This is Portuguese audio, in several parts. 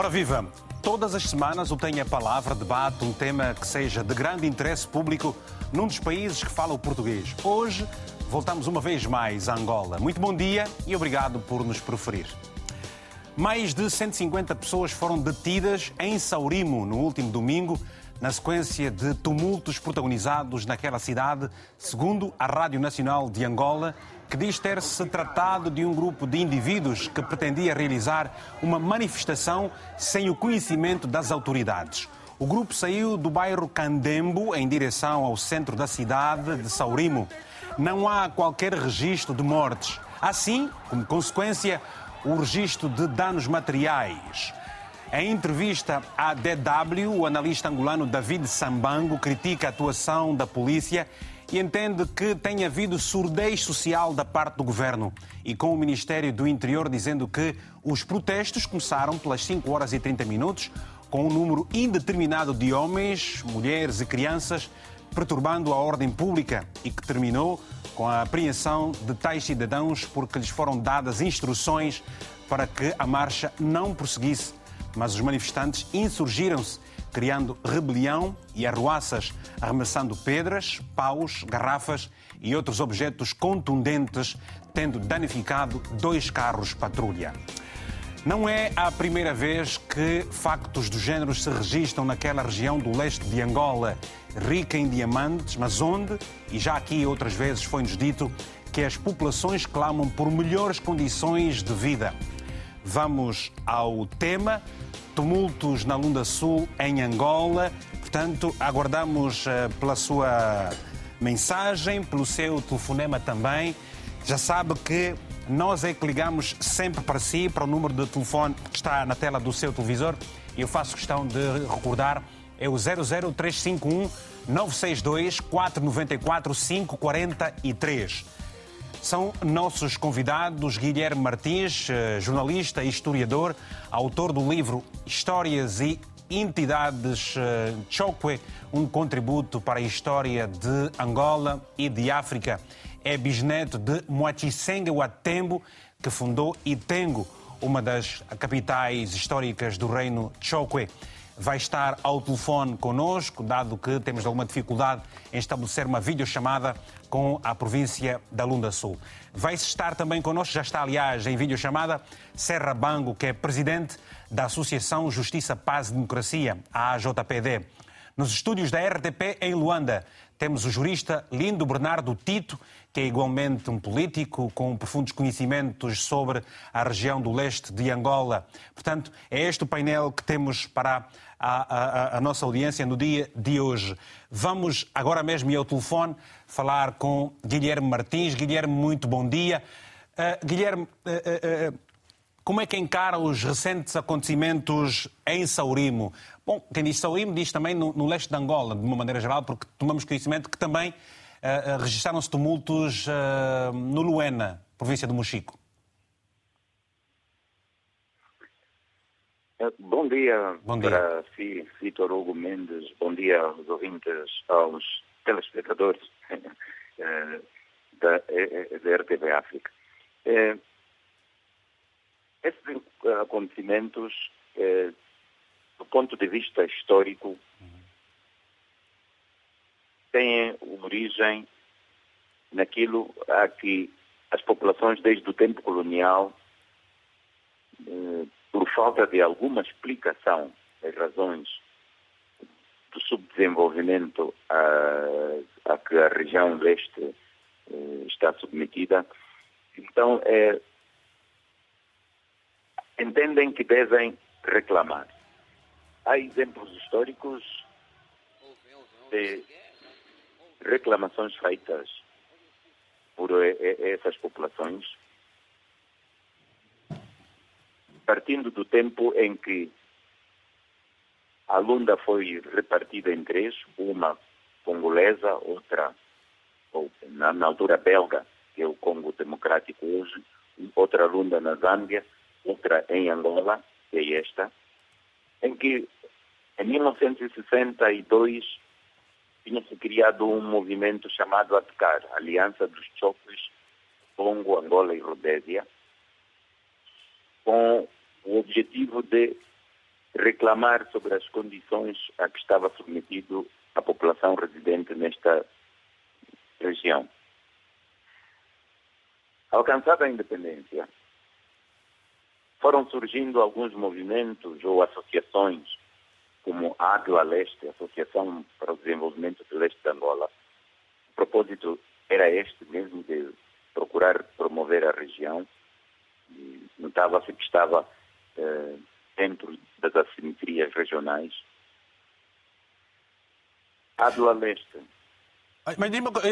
Ora viva! Todas as semanas o Tem a Palavra debate um tema que seja de grande interesse público num dos países que fala o português. Hoje voltamos uma vez mais a Angola. Muito bom dia e obrigado por nos preferir. Mais de 150 pessoas foram detidas em Saurimo no último domingo, na sequência de tumultos protagonizados naquela cidade, segundo a Rádio Nacional de Angola, que diz ter-se tratado de um grupo de indivíduos que pretendia realizar uma manifestação sem o conhecimento das autoridades. O grupo saiu do bairro Candembo em direção ao centro da cidade de Saurimo. Não há qualquer registro de mortes. Assim, como consequência, o registro de danos materiais. Em entrevista à DW, o analista angolano David Sambango critica a atuação da polícia e entende que tem havido surdez social da parte do governo. E com o Ministério do Interior dizendo que os protestos começaram pelas 5 horas e 30 minutos, com um número indeterminado de homens, mulheres e crianças perturbando a ordem pública e que terminou com a apreensão de tais cidadãos porque lhes foram dadas instruções para que a marcha não prosseguisse. Mas os manifestantes insurgiram-se, criando rebelião e arruaças, arremessando pedras, paus, garrafas e outros objetos contundentes, tendo danificado dois carros patrulha. Não é a primeira vez que factos do género se registram naquela região do leste de Angola rica em diamantes, mas onde, e já aqui outras vezes foi-nos dito, que as populações clamam por melhores condições de vida. Vamos ao tema: tumultos na Lunda Sul, em Angola. Portanto, aguardamos eh, pela sua mensagem, pelo seu telefonema também. Já sabe que nós é que ligamos sempre para si, para o número de telefone que está na tela do seu televisor. E eu faço questão de recordar é o 00351 962 494 543. São nossos convidados Guilherme Martins, eh, jornalista e historiador, autor do livro Histórias e Entidades eh, Chokwe, um contributo para a história de Angola e de África. É bisneto de Moachisenga Watembo, que fundou Itengo, uma das capitais históricas do reino Chokwe vai estar ao telefone conosco, dado que temos alguma dificuldade em estabelecer uma videochamada com a província da Lunda Sul. Vai estar também conosco, já está aliás em videochamada, Serra Bango, que é presidente da Associação Justiça, Paz e Democracia, a AJPD. Nos estúdios da RTP em Luanda, temos o jurista Lindo Bernardo Tito, que é igualmente um político com profundos conhecimentos sobre a região do leste de Angola. Portanto, é este o painel que temos para a, a, a nossa audiência no dia de hoje. Vamos agora mesmo ir ao telefone falar com Guilherme Martins. Guilherme, muito bom dia. Uh, Guilherme, uh, uh, como é que encara os recentes acontecimentos em Saurimo? Bom, quem diz Saurimo diz também no, no leste de Angola, de uma maneira geral, porque tomamos conhecimento que também registraram-se tumultos no Luena, província do Mochico. Bom dia, Bom dia. para si, Vitor Hugo Mendes. Bom dia aos ouvintes, aos telespectadores da, da RTV África. Esses acontecimentos, do ponto de vista histórico, têm origem naquilo a que as populações desde o tempo colonial, eh, por falta de alguma explicação das razões do subdesenvolvimento a, a que a região leste eh, está submetida, então é, entendem que devem reclamar. Há exemplos históricos de reclamações feitas por essas populações, partindo do tempo em que a Lunda foi repartida em três, uma congolesa, outra, ou, na, na, altura belga, que é o Congo Democrático hoje, outra Lunda na Zâmbia, outra em Angola, que é esta, em que em 1962 tinha-se criado um movimento chamado ATCAR, Aliança dos Chocos Congo, Angola e Rodésia, com o objetivo de reclamar sobre as condições a que estava submetido a população residente nesta região. Alcançada a independência, foram surgindo alguns movimentos ou associações, como a Águila Leste, Associação para o Desenvolvimento do Leste de Angola. O propósito era este mesmo, de procurar promover a região. Notava-se que estava eh, dentro das assimetrias regionais. Águila Leste mas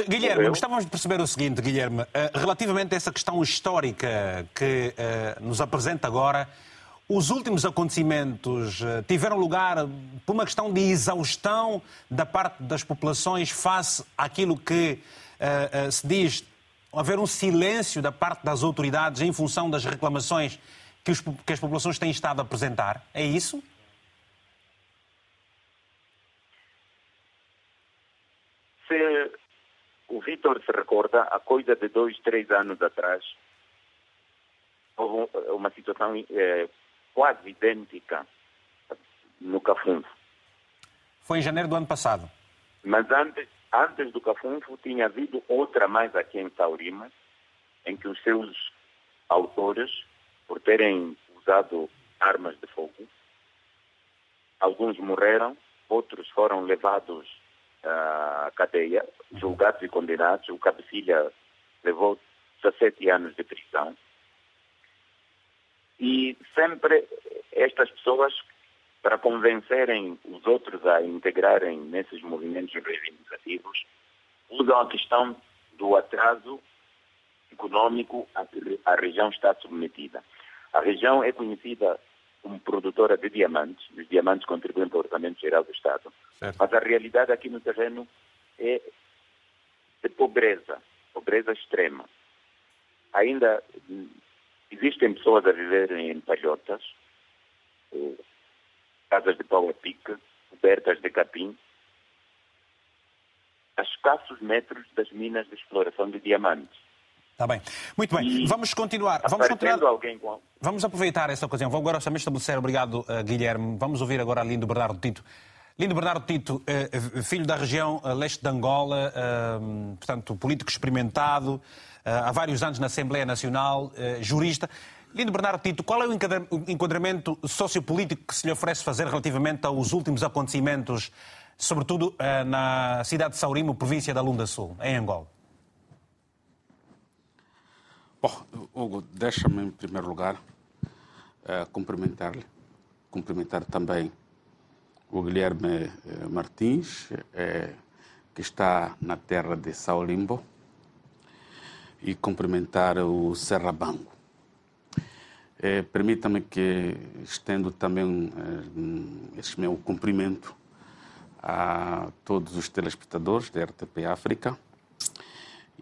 Guilherme, gostávamos de perceber o seguinte, Guilherme, eh, relativamente a essa questão histórica que eh, nos apresenta agora, os últimos acontecimentos eh, tiveram lugar por uma questão de exaustão da parte das populações face àquilo que se diz haver um silêncio da parte das autoridades em função das reclamações que, as populações têm estado a apresentar? É isso? se o Vitor se recorda, há coisa de dois, três anos atrás, houve uma situação é, quase idêntica no Cafunfo. Foi em janeiro do ano passado. Mas antes, antes do Cafunfo tinha havido outra mais aqui em Taurima, em que os seus autores, por terem usado armas de fogo, alguns morreram, outros foram levados a cadeia, julgados e condenados. O cabecilha levou 17 anos de prisão. E sempre estas pessoas, para convencerem os outros a integrarem nesses movimentos reivindicativos, usam a questão do atraso econômico a que a região está submetida. A região é conhecida como produtora de diamantes, os diamantes contribuem para o Orçamento Geral do Estado, certo. mas a realidade aqui no terreno é de pobreza, pobreza extrema. Ainda existem pessoas a viverem em palhotas, casas de pau a pique, cobertas de capim, a escassos metros das minas de exploração de diamantes. Está bem. Muito bem. Vamos continuar. Vamos continuar. Alguém com... Vamos aproveitar esta ocasião. Vou agora somente estabelecer. Obrigado, uh, Guilherme. Vamos ouvir agora Lindo Bernardo Tito. Lindo Bernardo Tito, uh, filho da região uh, leste de Angola, portanto, político experimentado, há vários anos na Assembleia Nacional, jurista. Lindo Bernardo Tito, qual é o enquadramento sociopolítico que se lhe oferece fazer relativamente aos últimos acontecimentos, sobretudo na cidade de Saurimo, província da Lunda Sul, em Angola? Bom, Hugo, deixa-me em primeiro lugar uh, cumprimentar-lhe, cumprimentar também o Guilherme uh, Martins, uh, que está na terra de São Limbo, e cumprimentar o Serra Banco. Permita-me que estendo também este meu cumprimento a todos os telespectadores da RTP África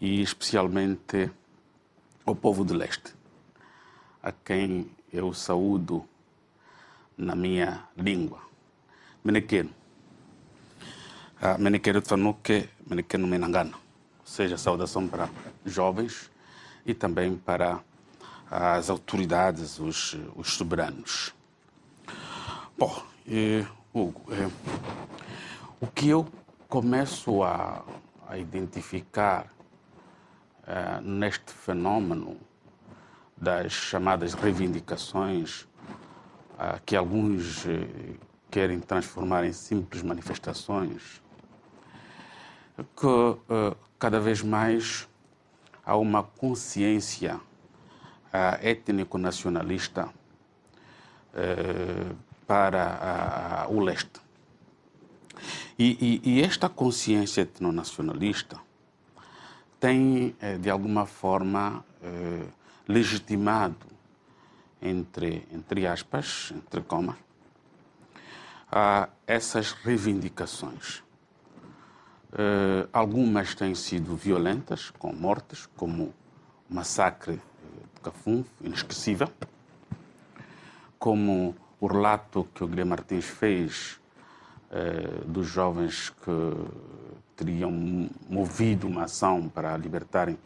e especialmente ao povo do leste, a quem eu saúdo na minha língua. Menequeno. Ah, Menequeno Tanuque, Menequeno Menangana. Ou seja, saudação para jovens e também para as autoridades, os, os soberanos. Bom, eh, Hugo, eh, o que eu começo a, a identificar uh, neste fenômeno das chamadas reivindicações, uh, que alguns uh, querem transformar em simples manifestações, que cada vez mais há uma consciência étnico-nacionalista para o leste. E, e, e esta consciência etnonacionalista tem, eh, de alguma forma, eh, legitimado, entre, entre aspas, entre comas, essas reivindicações. Eh, algumas têm sido violentas, com mortes, como o massacre de Cafum, inesquecível, como o relato que o Guilherme Martins fez dos jovens que teriam movido uma ação para libertarem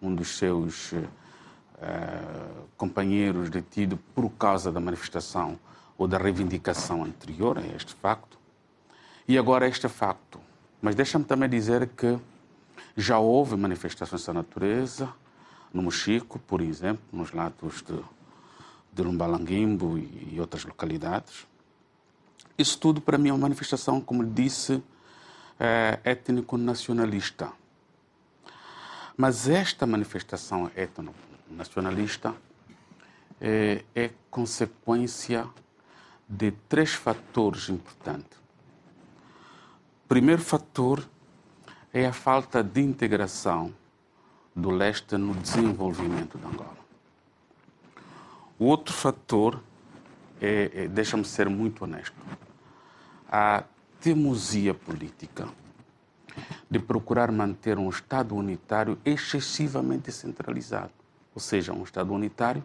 um dos seus uh, companheiros detido por causa da manifestação ou da reivindicação anterior a este facto. E agora este facto. Mas deixa-me também dizer que já houve manifestações dessa natureza no Mochico, por exemplo, nos lados de, de Lumbalanguimbo e outras localidades. Isso tudo, para mim, é uma manifestação, como disse, é, étnico-nacionalista. Mas esta manifestação étnico-nacionalista é, é consequência de três fatores importantes. Primeiro fator é a falta de integração do leste no desenvolvimento de Angola. O outro fator é, é deixa-me ser muito honesto, a teimosia política de procurar manter um Estado unitário excessivamente centralizado, ou seja, um Estado unitário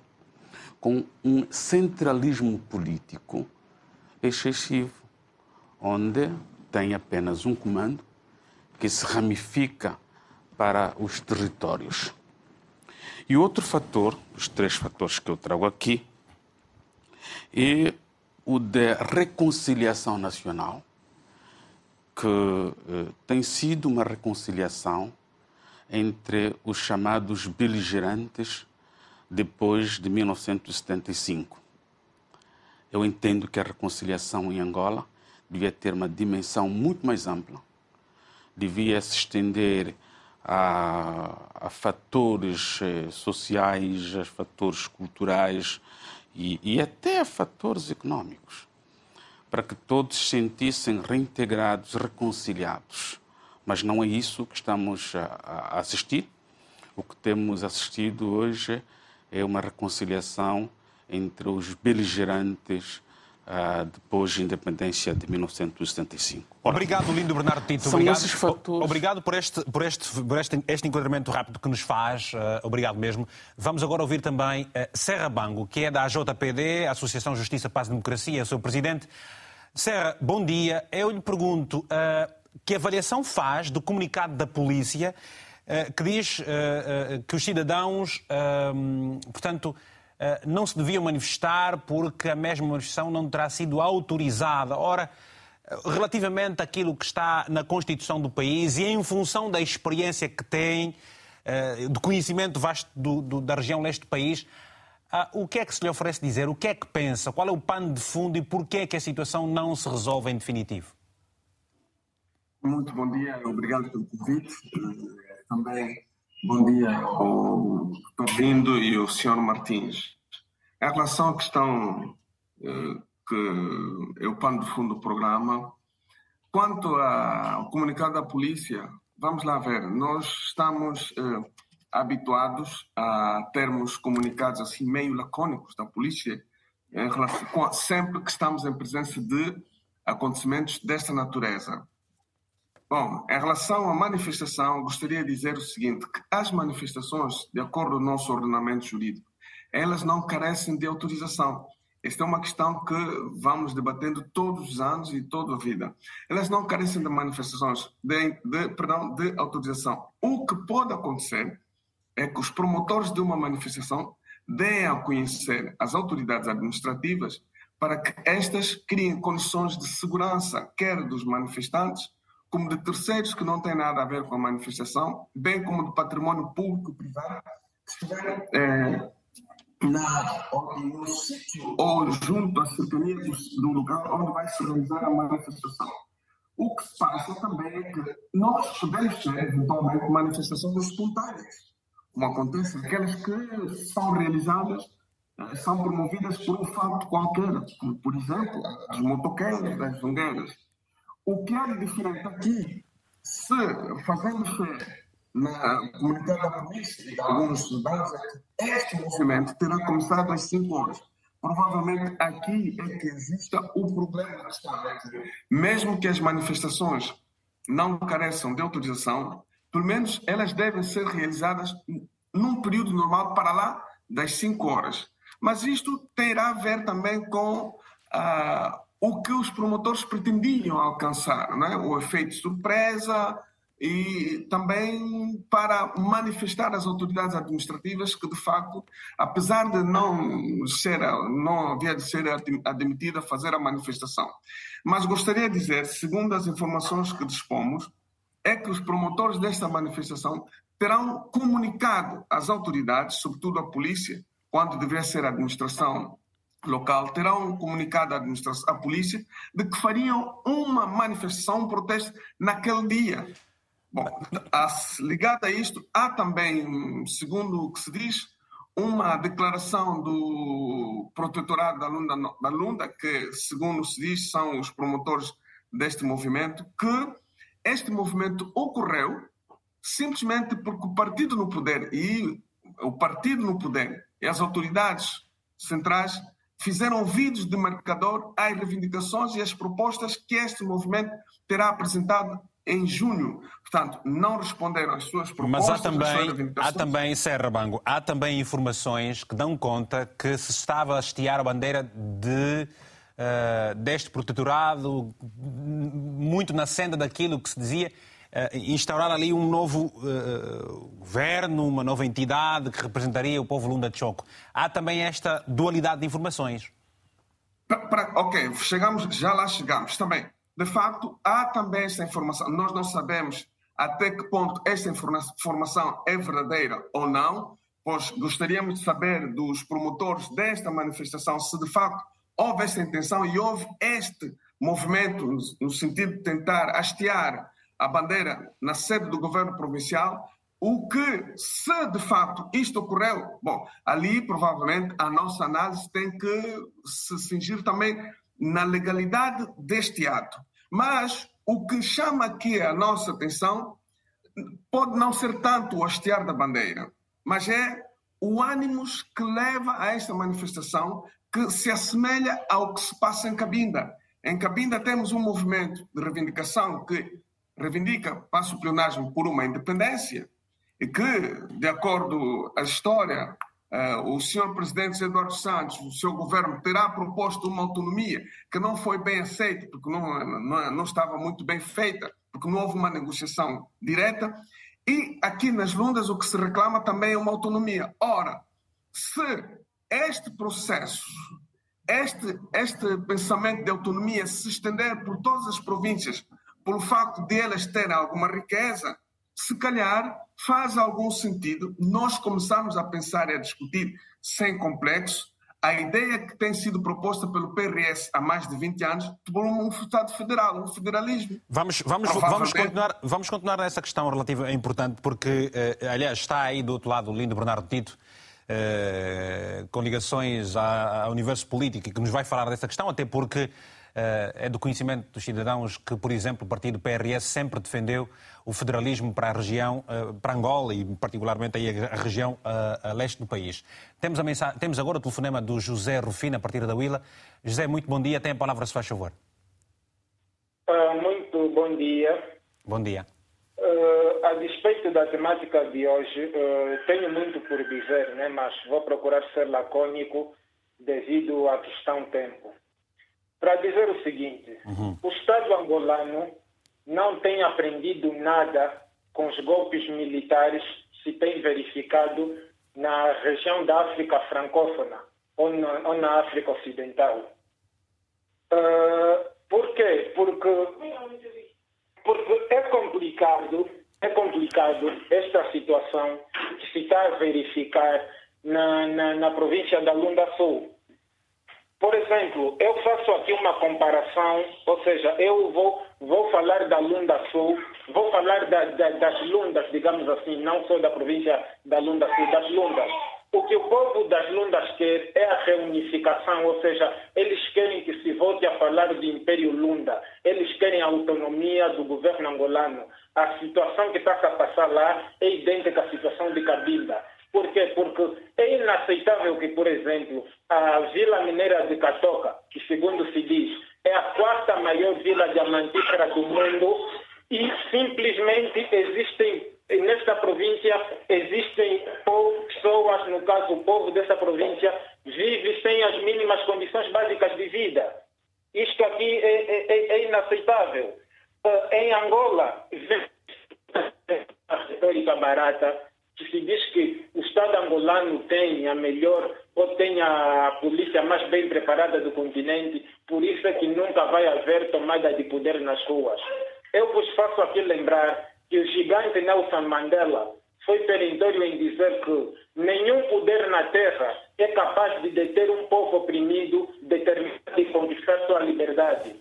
com um centralismo político excessivo, onde tem apenas um comando que se ramifica para os territórios. E outro fator, os três fatores que eu trago aqui, é o da reconciliação nacional, que eh, tem sido uma reconciliação entre os chamados beligerantes depois de 1975. Eu entendo que a reconciliação em Angola devia ter uma dimensão muito mais ampla, devia se estender a, a fatores eh, sociais, a fatores culturais e, e até a fatores econômicos, para que todos se sentissem reintegrados, reconciliados. Mas não é isso que estamos a, assistir. O que temos assistido hoje é uma reconciliação entre os beligerantes uh, depois da independência de 1975. Ora, obrigado, Lindo Bernardo Tito. São obrigado, esses fatores... obrigado por, este, por, este, por este, este enquadramento rápido que nos faz. Uh, obrigado mesmo. Vamos agora ouvir também uh, Serra Bango, que é da AJPD, Associação Justiça, Paz e Democracia, é o seu presidente. Serra, bom dia. Eu lhe pergunto uh, que avaliação faz do comunicado da polícia eh, que diz eh, que os cidadãos, portanto, não se deviam manifestar porque a mesma manifestação não terá sido autorizada. Ora, relativamente àquilo que está na Constituição do país e em função da experiência que tem, do conhecimento vasto do, do, da região leste do país, o que é que se lhe oferece dizer? O que é que pensa? Qual é o pano de fundo e porquê é que a situação não se resolve em definitivo? Muito bom dia, obrigado pelo convite também bom dia ao Dr. Lindo e ao Sr. Martins. Em relação à questão eh, que é o pano de fundo do programa, quanto ao comunicado da polícia, vamos lá ver, nós estamos eh, habituados a termos comunicados assim meio lacônicos da polícia relação, sempre que estamos em presença de acontecimentos desta natureza. Bom, em relação à manifestação, gostaria de dizer o seguinte, que as manifestações, de acordo com o nosso ordenamento jurídico, elas não carecem de autorização. Esta é uma questão que vamos debatendo todos os anos e toda a vida. Elas não carecem de manifestações, de, de, perdão, de autorização. O que pode acontecer é que os promotores de uma manifestação deem a conhecer as autoridades administrativas para que estas criem condições de segurança, quer dos manifestantes, como de terceiros que não têm nada a ver com a manifestação, bem como do patrimônio público e privado que é, na, no sítio ou junto à do, do lugar onde vai se realizar a manifestação. O que se passa também é que nós podemos ter, eventualmente, manifestações espontâneas, como acontece aquelas que são realizadas, eh, são promovidas por um fato qualquer, como, por exemplo, as motoqueiras, as zongueiras. O que é diferente aqui, se fazendo fé na comunidade da polícia e de alguns cidadãos, é que este movimento terá começado às 5 horas. Provavelmente aqui é que exista o problema Mesmo que as manifestações não careçam de autorização, pelo menos elas devem ser realizadas num período normal para lá das 5 horas. Mas isto terá a ver também com ah, o que os promotores pretendiam alcançar, não é? o efeito surpresa e também para manifestar às autoridades administrativas que, de facto, apesar de não ser, não havia de ser admitida fazer a manifestação. Mas gostaria de dizer, segundo as informações que dispomos, é que os promotores desta manifestação terão comunicado às autoridades, sobretudo à polícia, quando deveria ser a administração local, terão comunicado à, administração, à polícia de que fariam uma manifestação, um protesto naquele dia. Bom, ligado a isto, há também, segundo o que se diz, uma declaração do protetorado da Lunda, da Lunda, que, segundo se diz, são os promotores deste movimento, que este movimento ocorreu simplesmente porque o partido no poder e o partido no poder e as autoridades centrais fizeram ouvidos de marcador às reivindicações e às propostas que este movimento terá apresentado em junho. Portanto, não responderam às suas propostas. Mas há também, há também, Serra Bango, há também informações que dão conta que se estava a hastear a bandeira de, uh, deste protetorado, muito na senda daquilo que se dizia, uh, instaurar ali um novo uh, governo, uma nova entidade que representaria o povo Lunda de Choco. Há também esta dualidade de informações. Pra, pra, ok, chegamos, já lá chegamos também de facto, há também esta informação. Nós não sabemos até que ponto esta informação é verdadeira ou não, pois gostaríamos de saber dos promotores desta manifestação se de facto houve esta intenção e houve este movimento no sentido de tentar hastear a bandeira na sede do governo provincial, o que, se de facto isto ocorreu, bom, ali provavelmente a nossa análise tem que se cingir também na legalidade deste ato. Mas o que chama aqui a nossa atenção pode não ser tanto o hastear da bandeira, mas é o ânimo que leva a esta manifestação que se assemelha ao que se passa em Cabinda. Em Cabinda temos um movimento de reivindicação que reivindica, passa o por uma independência e que, de acordo com a história Uh, o senhor presidente Eduardo Santos, o seu governo, terá proposto uma autonomia que não foi bem aceita, porque não, não, não estava muito bem feita, porque não houve uma negociação direta. E aqui nas Lundas o que se reclama também é uma autonomia. Ora, se este processo, este, este pensamento de autonomia se estender por todas as províncias, pelo facto de elas terem alguma riqueza, se calhar faz algum sentido nós começarmos a pensar e a discutir sem complexo a ideia que tem sido proposta pelo PRS há mais de 20 anos de um Estado federal, um federalismo. Vamos, vamos, vamos, continuar, vamos continuar nessa questão relativa, é importante, porque, eh, aliás, está aí do outro lado o lindo Bernardo Tito, eh, com ligações ao universo político, e que nos vai falar dessa questão, até porque eh, é do conhecimento dos cidadãos que, por exemplo, o partido PRS sempre defendeu o federalismo para a região, eh, para Angola e particularmente aí a região a, leste do país. Temos, a mensagem, temos agora o telefonema do José Rufino, a partir da Willa. José, muito bom dia. Tem a palavra, se faz favor. Uh, muito bom dia. Bom dia. Uh, a despeito da temática de hoje, uh, tenho muito por dizer, né, mas vou procurar ser lacônico devido à questão tempo para dizer o seguinte: uhum. o Estado angolano não tem aprendido nada com os golpes militares se tem verificado na região da África francófona ou na, ou na África Ocidental. Uh, por quê? Porque, porque é complicado, é complicado esta situação que se está a verificar na, na, na província da Lunda Sul. Por exemplo, eu faço aqui uma comparação, ou seja, eu vou, vou falar da Lunda Sul, vou falar da, da, das Lundas, digamos assim, não só da província da Lunda Sul, das Lundas. O que o povo das Lundas quer é a reunificação, ou seja, eles querem que se volte a falar de Império Lunda, eles querem a autonomia do governo angolano. A situação que está a passar lá é idêntica à situação de Cabinda. Por quê? Porque é inaceitável que, por exemplo, a Vila Mineira de Catoca, que segundo se diz é a quarta maior vila diamantífera do mundo, e simplesmente existem, nesta província, existem pessoas, no caso o povo dessa província, vive sem as mínimas condições básicas de vida. Isto aqui é, é, é, é inaceitável. Uh, em Angola, música barata, que se diz que o Estado angolano tem a melhor ou tem a polícia mais bem preparada do continente, por isso é que nunca vai haver tomada de poder nas ruas. Eu vos faço aqui lembrar que o gigante Nelson Mandela foi perentório em dizer que nenhum poder na terra é capaz de deter um povo oprimido determinado de conquistar sua liberdade.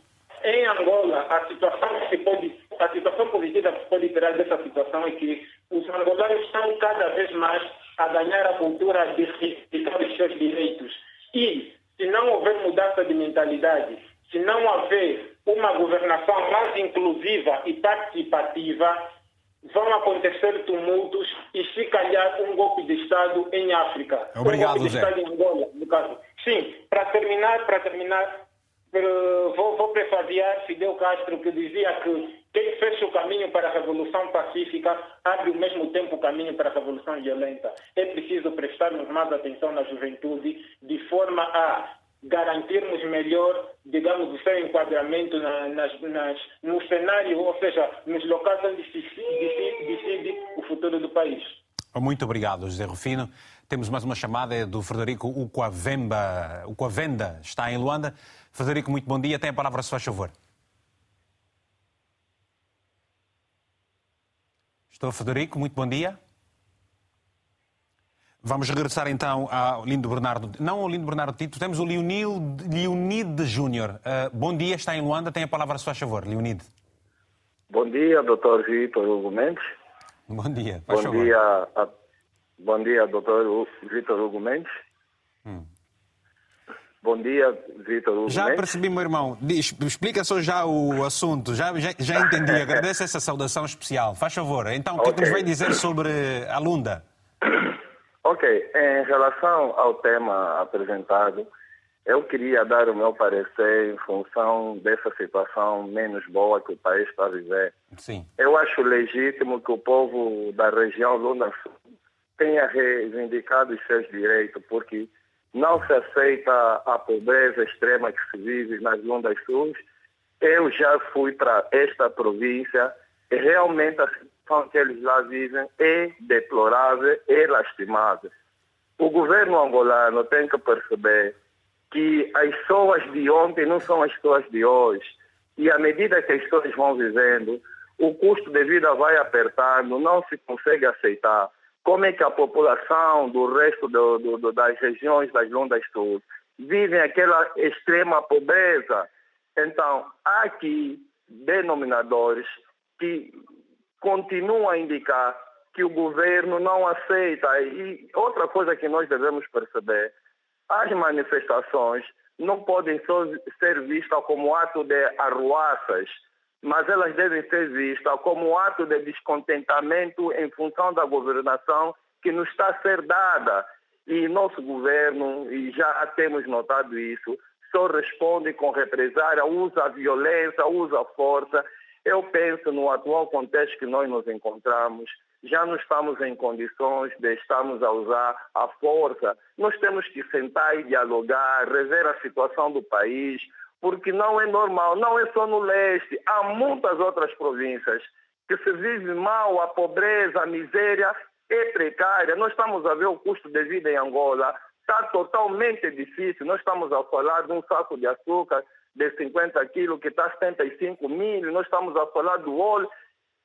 Em Angola, a situação, que pode, a situação positiva que pode tirar dessa situação é que os angolanos estão cada vez mais a ganhar a cultura de reivindicar os seus direitos. E, se não houver mudança de mentalidade, se não houver uma governação mais inclusiva e participativa, vão acontecer tumultos e, se calhar, um golpe de Estado em África. Obrigado, Zé. Em Angola, no caso. Sim, para terminar, para terminar, eh, vou, vou prefaziar Fidel Castro que dizia que quem fecha o caminho para a revolução pacífica abre ao mesmo tempo o caminho para a revolução violenta. É preciso prestarmos mais atenção na juventude de forma a garantirmos melhor, digamos, o seu enquadramento na- nas, nas, no cenário, ou seja, nos locais onde se decide, decide o futuro do país. Muito obrigado, José Rufino. Temos mais uma chamada é do Frederico Uquavemba. Uquavenda está em Luanda. Frederico, muito bom dia. Tem a palavra, se faz favor. Estou, Frederico, muito bom dia. Vamos regressar então ao Lindo Bernardo. Não ao Lindo Bernardo Tito, temos o Leonil, Leonide Júnior. Ah, bom dia, está em Luanda. Tem a palavra, se faz favor, Leonide. Bom dia, doutor Vitor Hugo Mendes. Bom dia, faz Bom favor. dia, a... bom dia, doutor Vitor Hugo Mendes. Bom dia, Vitor Hugo Já Mendes. percebi, meu irmão. Diz- Explica só já o assunto. Já, já, já entendi. Agradeço essa saudação especial. Faz favor. Então, o que é que nos vai dizer sobre a Lunda? Ok, em relação ao tema apresentado, eu queria dar o meu parecer em função dessa situação menos boa que o país está a viver. Sim. Eu acho legítimo que o povo da região Luna Sul tenha reivindicado os seus direitos, porque não se aceita a pobreza extrema que se vive nas Lundas Sul. Eu já fui para esta província e realmente a situação que eles lá vivem é deplorável e lastimável. O governo angolano tem que perceber que as pessoas de ontem não são as pessoas de hoje. E à medida que as pessoas vão vivendo, o custo de vida vai apertando, não se consegue aceitar. Como é que a população do resto do- do- do- das regiões das Lundas Sul vivem aquela extrema pobreza? Então, há aqui denominadores que continuam a indicar que o governo não aceita. E outra coisa que nós devemos perceber, as manifestações não podem ser vistas como ato de arruaças, mas elas devem ser vistas como ato de descontentamento em função da governação que nos está a ser dada. E nosso governo, e já temos notado isso, só responde com represária, usa violência, usa força. Eu penso no atual contexto que nós nos encontramos, já não estamos em condições de estarmos a usar a força. Nós temos que sentar e dialogar, rever a situação do país, porque não é normal, não é só no leste, há muitas outras províncias que se vive mal, a pobreza, a miséria é precária. Nós estamos a ver o custo de vida em Angola, está totalmente difícil. Nós estamos a falar de um saco de açúcar de 50 quilos que está 75 mil, nós estamos a falar do óleo.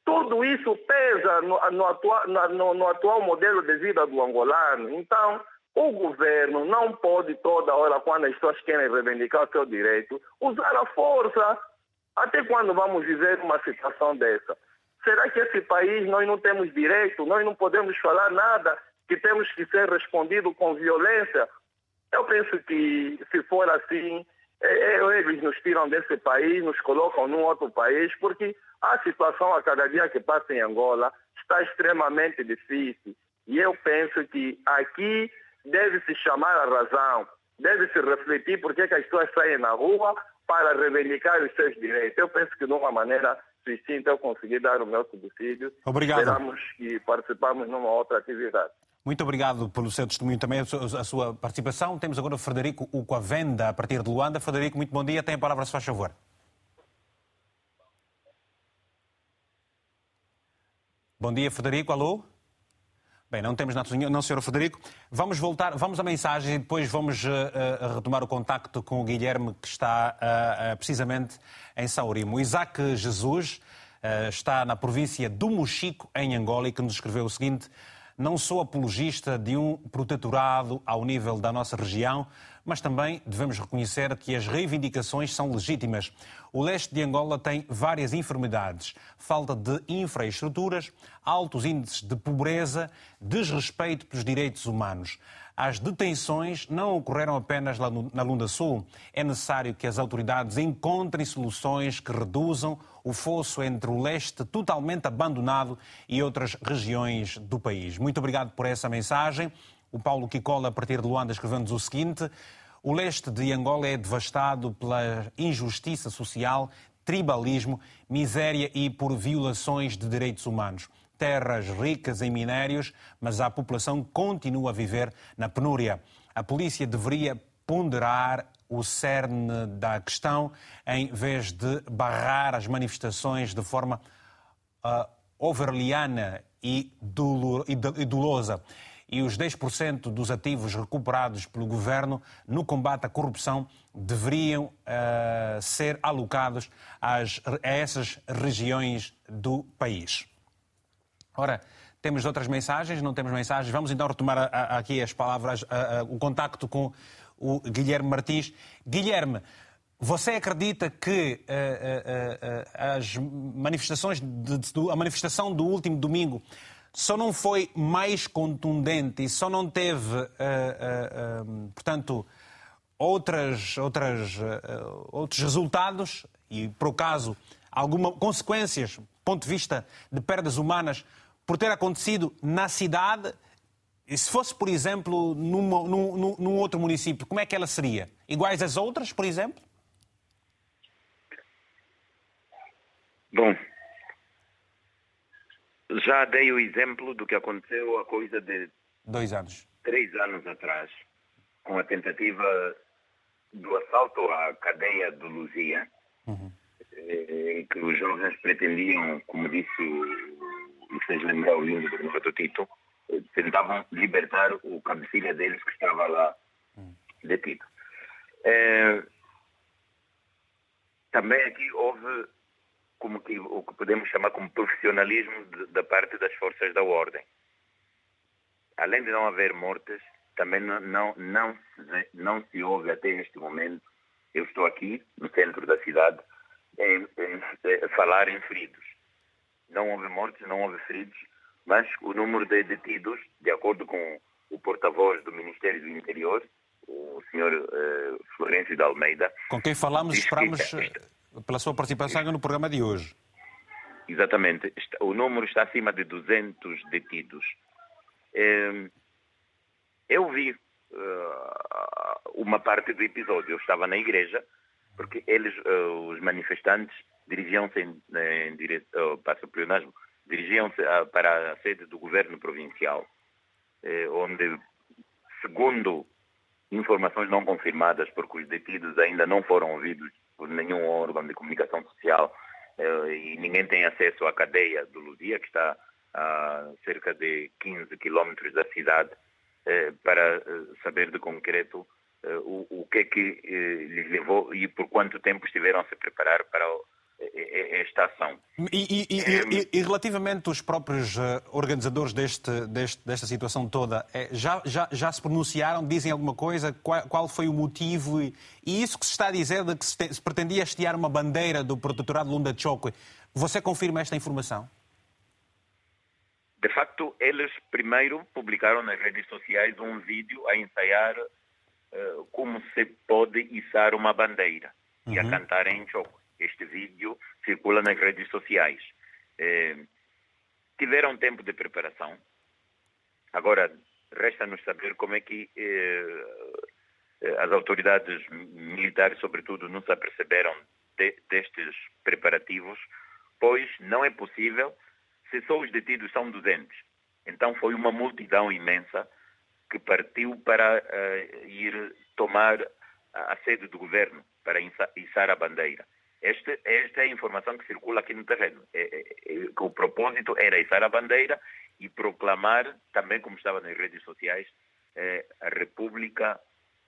Tudo isso pesa no, no, atua, no, no atual modelo de vida do angolano. Então, o governo não pode toda hora, quando as pessoas querem reivindicar o seu direito, usar a força. Até quando vamos viver uma situação dessa? Será que esse país nós não temos direito? Nós não podemos falar nada? Que temos que ser respondido com violência? Eu penso que, se for assim, é, eles nos tiram desse país, nos colocam num outro país, porque a situação a cada dia que passa em Angola está extremamente difícil. E eu penso que aqui deve-se chamar a razão, deve-se refletir por que as pessoas saem na rua para reivindicar os seus direitos. Eu penso que de uma maneira sucinta eu consegui dar o meu subsídio. Obrigado. Esperamos que participamos numa outra atividade. Muito obrigado pelo seu testemunho também, a sua, participação. Temos agora o Frederico Uquavenda, a partir de Luanda. Frederico, muito bom dia. Tem a palavra, se faz favor. Bom dia, Frederico. Alô? Bem, não temos nada, não, Sr. Frederico. Vamos voltar, vamos à mensagem e depois vamos uh, uh, retomar o contacto com o Guilherme, que está uh, precisamente em São Rimo. Isaac Jesus está na província do Mochico, em Angola, e que nos escreveu o seguinte: Não sou apologista de um protetorado ao nível da nossa região, mas também devemos reconhecer que as reivindicações são legítimas. O leste de Angola tem várias enfermidades, falta de infraestruturas, altos índices de pobreza, desrespeito pelos direitos humanos. As detenções não ocorreram apenas na Lunda Sul. É necessário que as autoridades encontrem soluções que reduzam o fosso entre o leste totalmente abandonado e outras regiões do país. Muito obrigado por essa mensagem. O Paulo Kikola, a partir de Luanda, escreveu-nos o seguinte: o leste de Angola é devastado pela injustiça social, tribalismo, miséria e por violações de direitos humanos. Terras ricas em minérios, mas a população continua a viver na penúria. A polícia deveria ponderar o cerne da questão em vez de barrar as manifestações de forma uh, overliana e, e dolosa e os 10% dos ativos recuperados pelo governo no combate à corrupção deveriam uh, ser alocados às, a essas regiões do país. Ora, temos outras mensagens? Não temos mensagens? Vamos então retomar a, a, aqui as palavras, a, o contacto com o Guilherme Martins. Guilherme, você acredita que uh, uh, as manifestações, de, de, a manifestação do último domingo só não foi mais contundente e só não teve, uh, uh, uh, portanto, outras, outras, outros resultados e, por acaso, algumas consequências, do ponto de vista de perdas humanas, por ter acontecido na cidade. E se fosse, por exemplo, numa, num, num outro município, como é que ela seria? Iguais às outras, por exemplo? Bom, já dei o exemplo do que aconteceu a coisa de dois anos, três anos atrás, com a tentativa do assalto à cadeia do Luzia, uhum. em que os jovens pretendiam, como disse o vocês lembram o lindo do Tito, tentavam libertar o cabecilha deles que estava lá uhum. detido. É, também aqui houve como que, o que podemos chamar como profissionalismo de, da parte das forças da ordem. Além de não haver mortes, também não, não, não, se, não se ouve até este momento, eu estou aqui no centro da cidade, em, em, em falar em feridos. Não houve mortes, não houve feridos, mas o número de detidos, de acordo com o porta-voz do Ministério do Interior, o senhor uh, Florencio de Almeida. Com quem falamos, esperamos pela sua participação no programa de hoje. Exatamente. O número está acima de 200 detidos. Ehm, eu vi eh, uma parte do episódio. Eu estava na igreja, porque eles, eh, os manifestantes, dirigiam-se em, em direção para o pleonasmo, dirigiam-se para a sede do governo provincial, eh, onde, segundo informações não confirmadas, porque os detidos ainda não foram ouvidos por nenhum órgão de comunicação social eh, e ninguém tem acesso à cadeia do Luzia, que está a cerca de 15 quilómetros da cidade, eh, para saber de concreto o, o que é que lhes levou e por quanto tempo estiveram a se preparar para esta ação. E, e, e, e, relativamente os próprios eh, organizadores deste, deste, desta situação toda, eh, já, já, já se pronunciaram, dizem alguma coisa? Qual, qual foi o motivo? E, isso que se está a dizer de que se, te, se pretendia hastear uma bandeira do protetorado Lunda Chokwe, você confirma esta informação? De facto, eles primeiro publicaram nas redes sociais um vídeo a ensaiar uh, como se pode içar uma bandeira uhum. e a uhum. cantar em Chokwe este vídeo circula nas redes sociais. Eh, tiveram tempo de preparação. Agora, resta-nos saber como é que eh, as autoridades militares, sobretudo, não se aperceberam de, destes preparativos, pois não é possível, se só os detidos são 200. Então foi uma multidão imensa que partiu para uh, ir tomar a sede do governo, para içar a bandeira. Esta, esta é a informação que circula aqui no terreno. É, é, é, o propósito era içar a bandeira e proclamar, também como estava nas redes sociais, eh, a República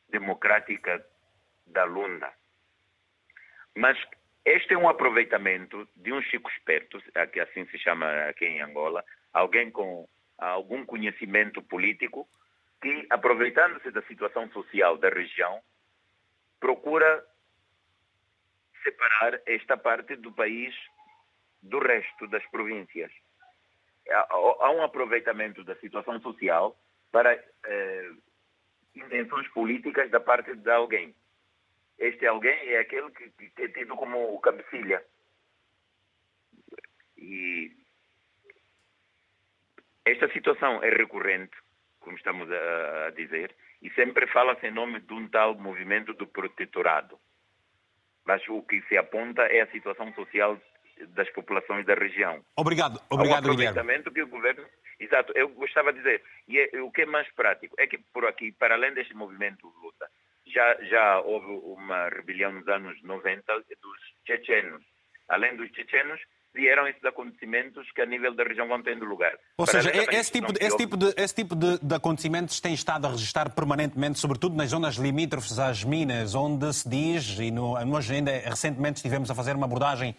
Democrática da Lunda. Mas este é um aproveitamento de um chico esperto, que assim se chama aqui em Angola, alguém com algum conhecimento político, que, aproveitando-se da situação social da região, procura separar esta parte do país do resto das províncias. Há um aproveitamento da situação social para eh, intenções políticas da parte de alguém. Este alguém é aquele que, que é tido como o cabecilha. E esta situação é recorrente, como estamos a, a dizer, e sempre fala-se em nome de um tal movimento do protetorado. Mas o que se aponta é a situação social das populações da região. Obrigado, obrigado, Há um aproveitamento que o governo... Exato, eu gostava de dizer, e é, o que é mais prático, é que por aqui, para além deste movimento de luta, já, já houve uma rebelião nos anos 90 dos chechenos. Além dos chechenos, vieram esses acontecimentos que a nível da região vão tendo lugar. Ou Para seja, esse tipo, de, esse tipo, de, esse tipo de, de, acontecimentos tem estado a registrar permanentemente, sobretudo nas zonas limítrofes às minas, onde se diz, e no, nós ainda recentemente estivemos a fazer uma abordagem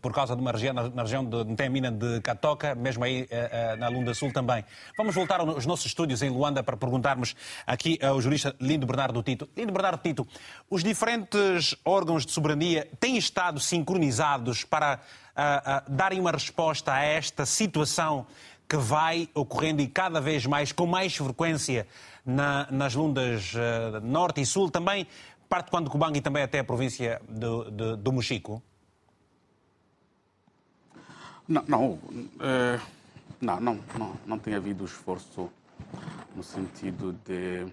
por causa de uma região, na região de, tem a mina de Catoca, mesmo aí eh, na Lunda Sul também. Vamos voltar aos nossos estúdios em Luanda para perguntarmos aqui ao jurista Lindo Bernardo Tito. Lindo Bernardo Tito, os diferentes órgãos de soberania têm estado sincronizados para darem uma resposta a esta situação que vai ocorrendo e cada vez mais, com mais frequência, na, nas lundas uh, norte e sul, também parte quando Cubangue e também até a província do, do, do Mochico? Não, não, é, não, não, não, não tem havido esforço no sentido de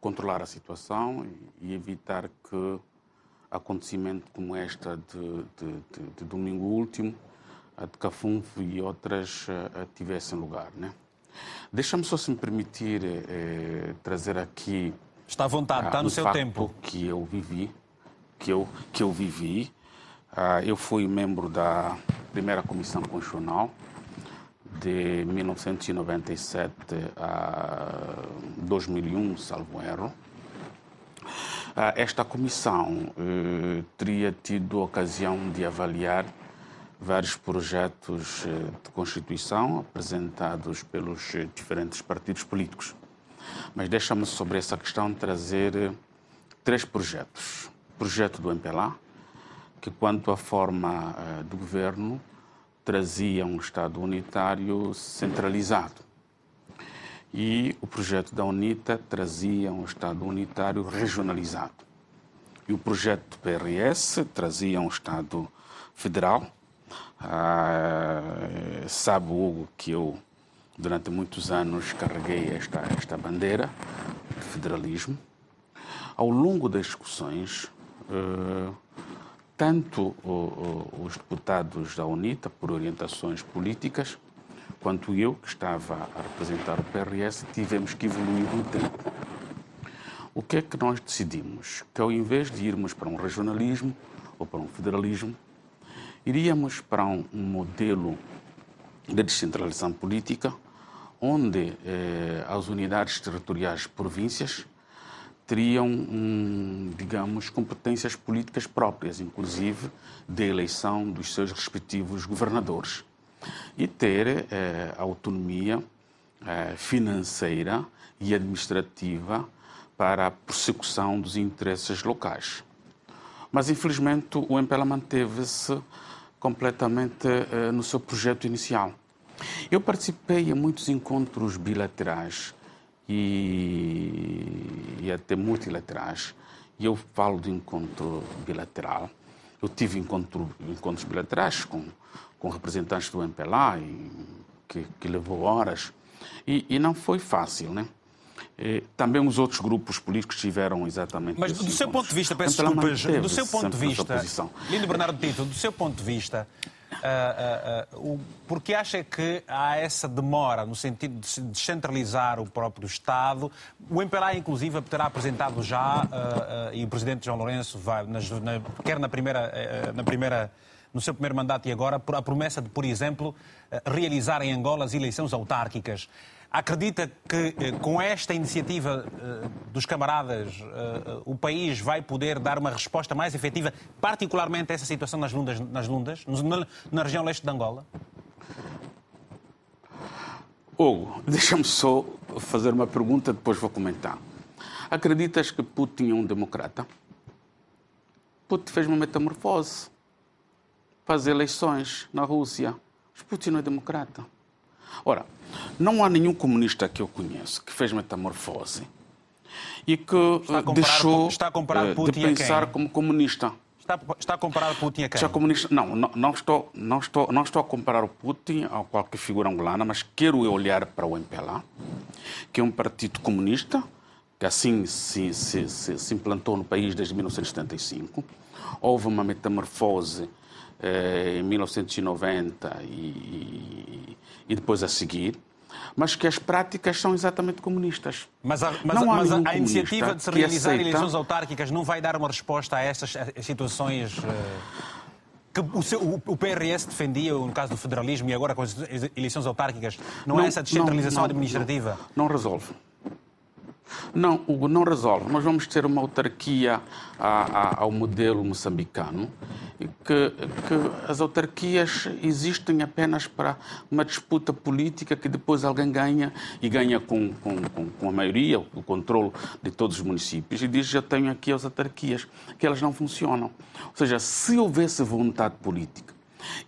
controlar a situação e evitar que acontecimento como esta de, de, de, de domingo último, a de Cafunfo e outras uh, tivessem lugar. Né? Deixa-me só, se me permitir, eh, trazer aqui. Está à vontade, uh, está no seu tempo. Que eu vivi, que eu, que eu vivi. Uh, eu fui membro da primeira Comissão Constitucional de 1997 a 2001, salvo erro. Ah, esta comissão eh, teria tido ocasião de avaliar vários projetos eh, de Constituição apresentados pelos eh, diferentes partidos políticos. Mas deixa-me sobre essa questão trazer três projetos. O projeto do MPLA, que, quanto à forma uh, do governo, trazia um Estado unitário centralizado. E o projeto da UNITA trazia um Estado unitário regionalizado. E o projeto do PRS trazia um Estado federal. Uh, sabe, Hugo, que eu, durante muitos anos, carreguei esta, esta bandeira de federalismo. Ao longo das discussões, uh, tanto os deputados da UNITA, por orientações políticas, quanto eu, que estava a representar o PRS, tivemos que evoluir no tempo. O que é que nós decidimos? Que ao invés de irmos para um regionalismo ou para um federalismo, iríamos para um, modelo de descentralização política, onde eh, as unidades territoriais províncias teriam, hum, digamos, competências políticas próprias, inclusive de eleição dos seus respectivos governadores, e ter eh, autonomia eh, financeira e administrativa para a persecução dos interesses locais. Mas, infelizmente, o MPLA manteve-se completamente eh, no seu projeto inicial. Eu participei em muitos encontros bilaterais e, e até multilaterais. E eu falo de encontro bilateral. Eu tive encontro, encontros bilaterais com, com representantes do MPLA, e, que, que levou horas, e, e não foi fácil, né? E, também os outros grupos políticos tiveram exatamente. Mas do seu ponto de vista, peço desculpas, do seu ponto de vista, Lindo Bernardo Tito, do seu ponto de vista, uh, uh, porque acha que há essa demora no sentido de descentralizar o próprio Estado? O MPLA, inclusive, terá apresentado já, e o Presidente João Lourenço vai, na, quer na primeira, na primeira no seu primeiro mandato e agora, a promessa de, por exemplo, eh, realizar em Angola as eleições autárquicas. Acredita que eh, com esta iniciativa eh, dos camaradas o país vai poder dar uma resposta mais efetiva, particularmente a essa situação nas Lundas, nas Lundas na região leste de Angola? Hugo, deixa-me só fazer uma pergunta, depois vou comentar. Acreditas que Putin é um democrata? Putin fez uma metamorfose as eleições na Rússia. Mas Putin não é democrata. Ora, não há nenhum comunista que eu conheço que fez metamorfose e que deixou está a eh, de pensar como comunista. Está, está a comparar Putin a quem? Está comunista, não, não, não, estou, não, estou, não estou a comparar o Putin a qualquer figura angolana, mas quero olhar para o MPLA, que é um partido comunista, que assim se, se, se, se implantou no país desde 1975. Houve uma metamorfose eh, em 1990 e, e depois a seguir mas que as práticas são exatamente comunistas. Mas a, mas, mas a, iniciativa de se realizar aceita... eleições autárquicas não vai dar uma resposta a estas situações uh, que o, seu, o, PRS defendia no caso do federalismo e agora com as eleições autárquicas? Não, é não é essa descentralização não, não, administrativa? não resolve. Não, Hugo, não resolve. Nós vamos ter uma autarquia ao modelo moçambicano que, que as autarquias existem apenas para uma disputa política que depois alguém ganha e ganha com, com, com a maioria, o controle de todos os municípios e diz: Já tenho aqui as autarquias, que elas não funcionam. Ou seja, se houvesse vontade política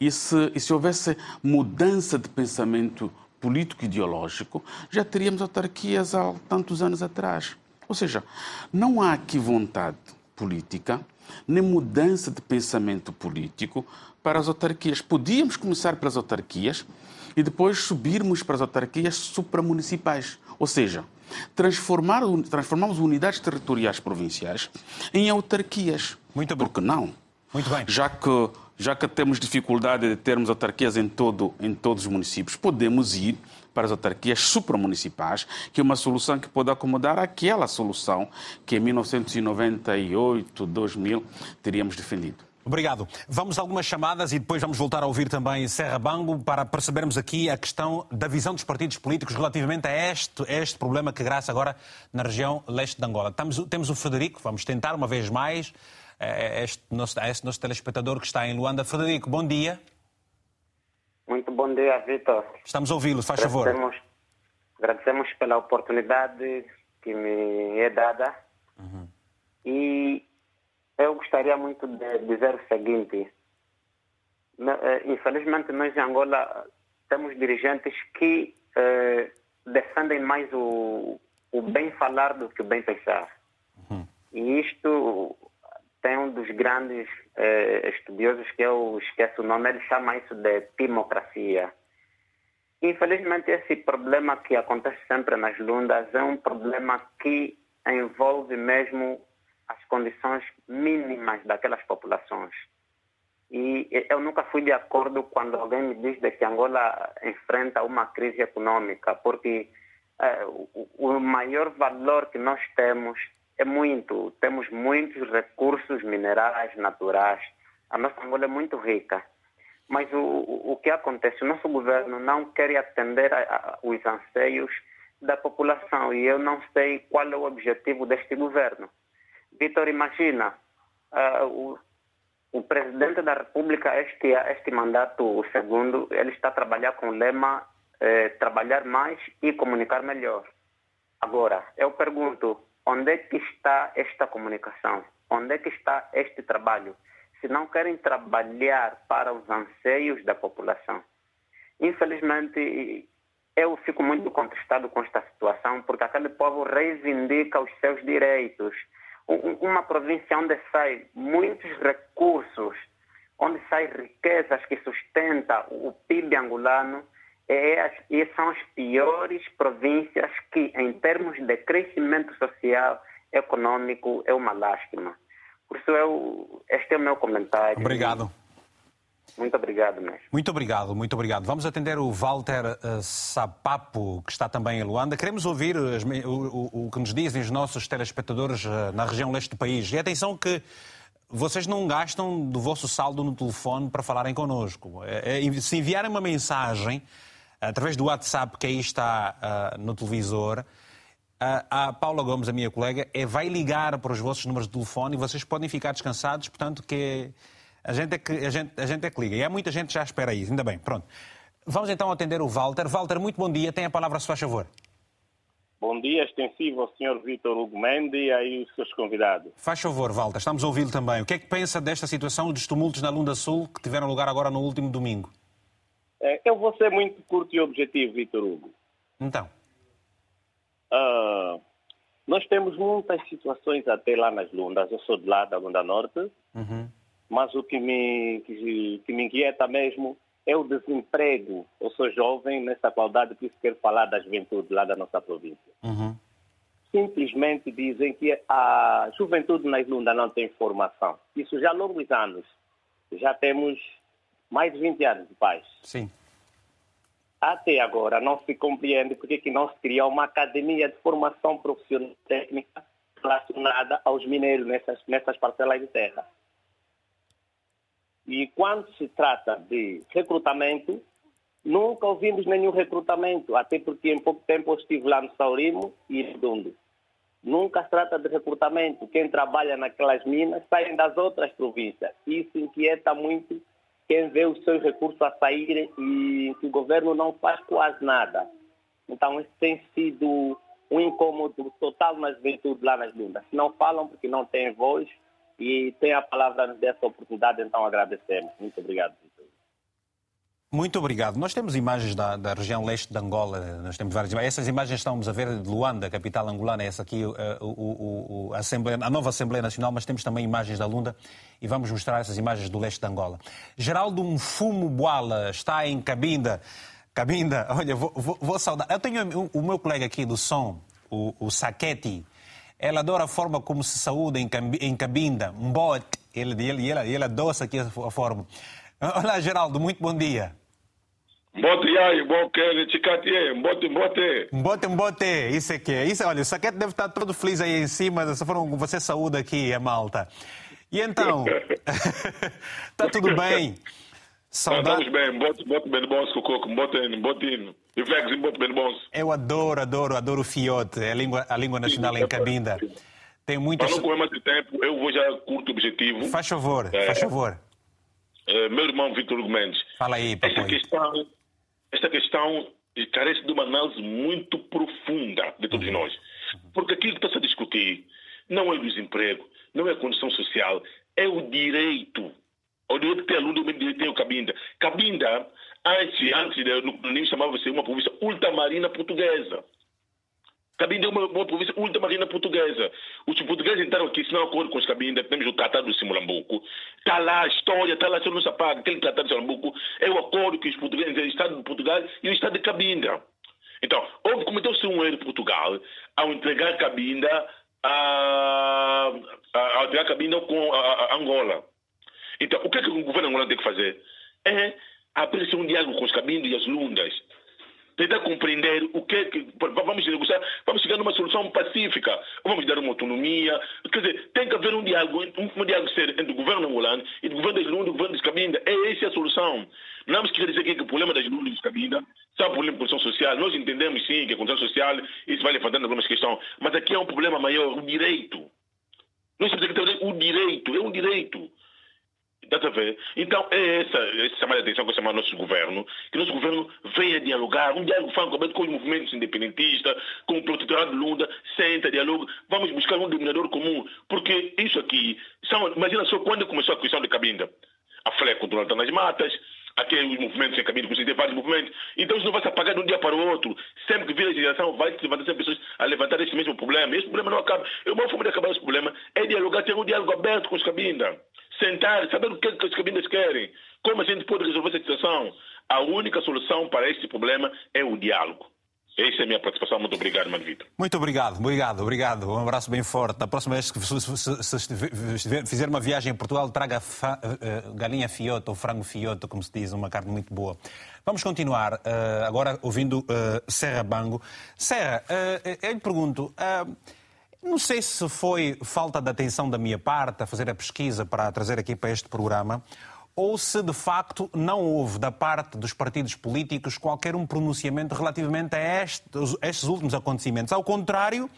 e se, e se houvesse mudança de pensamento político-ideológico, já teríamos autarquias há tantos anos atrás. Ou seja, não há aqui vontade política, nem mudança de pensamento político para as autarquias. Podíamos começar pelas autarquias e depois subirmos para as autarquias supramunicipais. Ou seja, transformar, transformamos unidades territoriais provinciais em autarquias. Muito bem. Por que não? Muito bem. Já que já que temos dificuldade de termos autarquias em, todo, em todos os municípios, podemos ir para as autarquias supramunicipais, que é uma solução que pode acomodar aquela solução que em 1998, 2000 teríamos defendido. Obrigado. Vamos a algumas chamadas e depois vamos voltar a ouvir também Serra Bango para percebermos aqui a questão da visão dos partidos políticos relativamente a este, a este problema que graça agora na região leste de Angola. Temos, temos o Frederico, vamos tentar uma vez mais é, é este nosso, a este nosso telespectador que está em Luanda. Frederico, bom dia. Muito bom dia, Vitor. Estamos a ouvi-lo, faz favor. Agradecemos pela oportunidade que me é dada. Uhum. E eu gostaria muito de dizer o seguinte. Infelizmente, nós em Angola temos dirigentes que eh, defendem mais o, o bem falar do que o bem pensar. Uhum. E isto tem um dos grandes eh, estudiosos que eu esqueço o nome, ele chama isso de democracia. Infelizmente, esse problema que acontece sempre nas lundas é um problema que envolve mesmo as condições mínimas daquelas populações. E eu nunca fui de acordo quando alguém me diz de que Angola enfrenta uma crise econômica, porque eh, o, o maior valor que nós temos é muito. Temos muitos recursos minerais naturais. A nossa Angola é muito rica. Mas o, o que acontece? O nosso governo não quer atender a, a, os anseios da população e eu não sei qual é o objetivo deste governo. Vitor, imagina, uh, o, o presidente da República, este, este mandato, o segundo, ele está a trabalhar com o lema eh, trabalhar mais e comunicar melhor. Agora, eu pergunto, Onde é que está esta comunicação? Onde é que está este trabalho? Se não querem trabalhar para os anseios da população. Infelizmente, eu fico muito contestado com esta situação, porque aquele povo reivindica os seus direitos. Uma província onde sai muitos recursos, onde saem riquezas que sustenta o PIB angolano, é, e são as piores províncias que, em termos de crescimento social, econômico, é uma lástima. Por isso, eu, este é o meu comentário. Obrigado. Muito obrigado, mesmo. Muito obrigado, muito obrigado. Vamos atender o Walter uh, Sapapo, que está também em Luanda. Queremos ouvir as, o, o, o, que nos dizem os nossos telespectadores uh, na região leste do país. E atenção que vocês não gastam do vosso saldo no telefone para falarem connosco. É, é, se enviarem uma mensagem através do WhatsApp que aí está uh, no televisor, uh, a Paula Gomes, a minha colega, é, vai ligar para os vossos números de telefone e vocês podem ficar descansados, portanto que a gente é que, a gente, a gente é que liga. E há muita gente que já espera isso, ainda bem. Pronto. Vamos então atender o Walter. Walter, muito bom dia. Tem a palavra, se faz favor. Bom dia, extensivo ao Sr. Vitor Hugo Mendes e aí os seus convidados. Faz favor, Walter, estamos a ouvi-lo também. O que é que pensa desta situação dos tumultos na Lunda Sul que tiveram lugar agora no último domingo? É, eu vou ser muito curto e objetivo, Vitor Hugo. Então. Uh, nós temos muitas situações até lá nas Lundas. Eu sou de lá, da Lunda Norte. Uhum. Mas o que me, que, que me inquieta mesmo é o desemprego. Eu sou jovem nessa qualidade, por isso quero falar da juventude lá da nossa província. Uhum. Simplesmente dizem que a juventude na Ilunda não tem formação. Isso já há longos anos. Já temos mais de 20 anos de paz. Sim. Até agora não se compreende porque que não se cria uma academia de formação profissional técnica relacionada aos mineiros nessas, nessas parcelas de terra. E quando se trata de recrutamento, nunca ouvimos nenhum recrutamento, até porque em pouco tempo eu estive lá no Saurimo e Redondo. Nunca se trata de recrutamento. Quem trabalha naquelas minas saem das outras províncias. Isso inquieta muito quem vê os seus recursos a saírem e que o governo não faz quase nada. Então, isso tem sido um incômodo total na juventude lá nas Lundas. Não falam porque não têm voz, e tem a palavra dessa oportunidade, então agradecemos. Muito obrigado. Muito obrigado. Nós temos imagens da, da, região leste de Angola, nós temos várias imagens. Essas imagens estamos a ver de Luanda, capital angolana, essa aqui, uh, o, o, a, a nova Assembleia Nacional, mas temos também imagens da Lunda e vamos mostrar essas imagens do leste de Angola. Geraldo um Fumo Boala está em Cabinda. Cabinda, olha, vou, vou, vou saudar. Eu tenho o, o meu colega aqui do som, o, o Saqueti, ela adora a forma como se saúda em Cabinda, Mbote. Ele, ele, ele, ele adoça aqui a forma. Olá, Geraldo, muito bom dia. Mbote yai, mbote, ticati, mbote, mbote. Mbote, mbote, isso é que é. Isso, olha, o Saquete deve estar todo feliz aí em cima, dessa forma como você saúda aqui, a malta. E então, está tudo bem? Saudade... Estamos bem, bote, bote bem bons com coco, bote, bote, vex, bote bem bons. Eu adoro, adoro, adoro o fiote, a língua, a língua nacional em Cabinda. Tem muitas... Para não correr mais de tempo, eu vou já curto o objetivo. Faz favor, é, faz favor. É, meu irmão Vitor Mendes. Fala aí, papai. Esta questão, esta questão carece de uma análise muito profunda de todos uhum. nós. Porque aquilo que está-se a discutir não é o desemprego, não é a condição social, é o direito o direito que tem aluno, o direito tem o Cabinda. Cabinda, antes, antes no colonialismo, chamava-se uma província ultramarina portuguesa. Cabinda é uma, uma província ultramarina portuguesa. Os portugueses entraram aqui, se não acordo com os Cabinda, temos o Tratado de Simulambuco. Está lá a história, está lá, se não se apaga. Aquele Tratado de Simulambuco é o acordo que os portugueses, o Estado de Portugal e o Estado de Cabinda. Então, houve, cometeu-se um erro de Portugal ao entregar Cabinda a, a, a entregar Cabinda com a, a Angola. Então, o que, é que o governo angolano tem que fazer? É abrir um diálogo com os caminhos e as lundas. Tentar compreender o que é que. Vamos negociar, vamos chegar numa solução pacífica. Vamos dar uma autonomia. Quer dizer, tem que haver um diálogo, um, diálogo entre o governo angolano e o governo das e o governo dos caminhos. É essa a solução. Não vamos querer dizer que o problema das lundas e dos caminhos são um problema de condição social. Nós entendemos sim que a condição social isso vai levantando algumas questões. Mas aqui é um problema maior, o direito. Nós temos que ter o direito, é um direito. Está a ver? Então, é essa, essa chamada de atenção que chama o nosso governo, que o nosso governo venha dialogar, um diálogo franco com os movimentos independentistas, com o protetorado Lunda, senta, dialoga, vamos buscar um denominador comum, porque isso aqui, são, imagina só quando começou a questão de Cabinda, a FLEC controlando nas matas, aqueles movimentos em caminho, tem vários movimentos. Então isso não vai se apagar de um dia para o outro. Sempre que vir a legislação, vai se levantar pessoas a levantar esse mesmo problema. Esse problema não acaba. E uma forma de acabar esse problema é dialogar, ter um diálogo aberto com os cabinda sentar, saber o que, que as cabinas querem, como a gente pode resolver essa situação. A única solução para este problema é o diálogo. Essa é a minha participação. Muito obrigado, Mano Vitor. Muito obrigado, obrigado, obrigado. Um abraço bem forte. A próxima vez que fizer uma viagem em Portugal, traga eh, galinha fioto ou frango fioto, como se diz, uma carne muito boa. Vamos continuar uh, agora ouvindo Serra Bango. Serra, eu lhe pergunto. Não sei se foi falta de atenção da minha parte a fazer a pesquisa para trazer aqui para este programa, ou se de facto não houve da parte dos partidos políticos qualquer um pronunciamento relativamente a estes, estes últimos acontecimentos. Ao contrário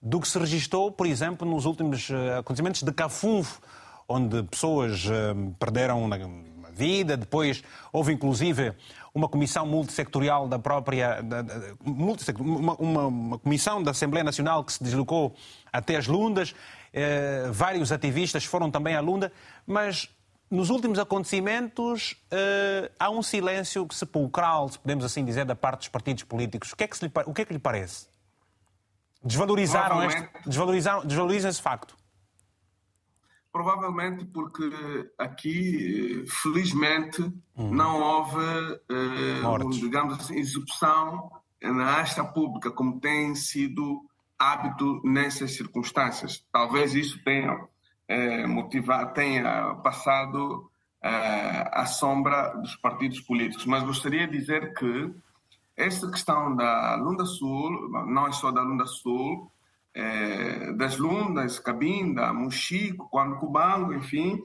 do que se registrou, por exemplo, nos últimos eh, acontecimentos de Cafunfo, onde pessoas eh, perderam a vida, depois houve inclusive uma comissão multissectorial da própria. Da, da, uma, uma, uma, comissão da Assembleia Nacional que se deslocou até as Lundas. Eh, vários ativistas foram também à Lunda, mas nos últimos acontecimentos eh, há um silêncio sepulcral, se podemos assim dizer, da parte dos partidos políticos. O que é que, lhe, o que, é que lhe parece? Desvalorizaram, este, desvalorizaram, desvalorizam esse facto. Provavelmente porque aqui, felizmente, hum. não houve, eh, digamos assim, execução na asta pública, como tem sido hábito nessas circunstâncias. Talvez isso tenha eh, motivado, tenha passado eh, à sombra dos partidos políticos. Mas gostaria de dizer que esta questão da Lunda Sul, não é só da Lunda Sul, é, das Lundas, Cabinda, Muxico, Cubango, enfim,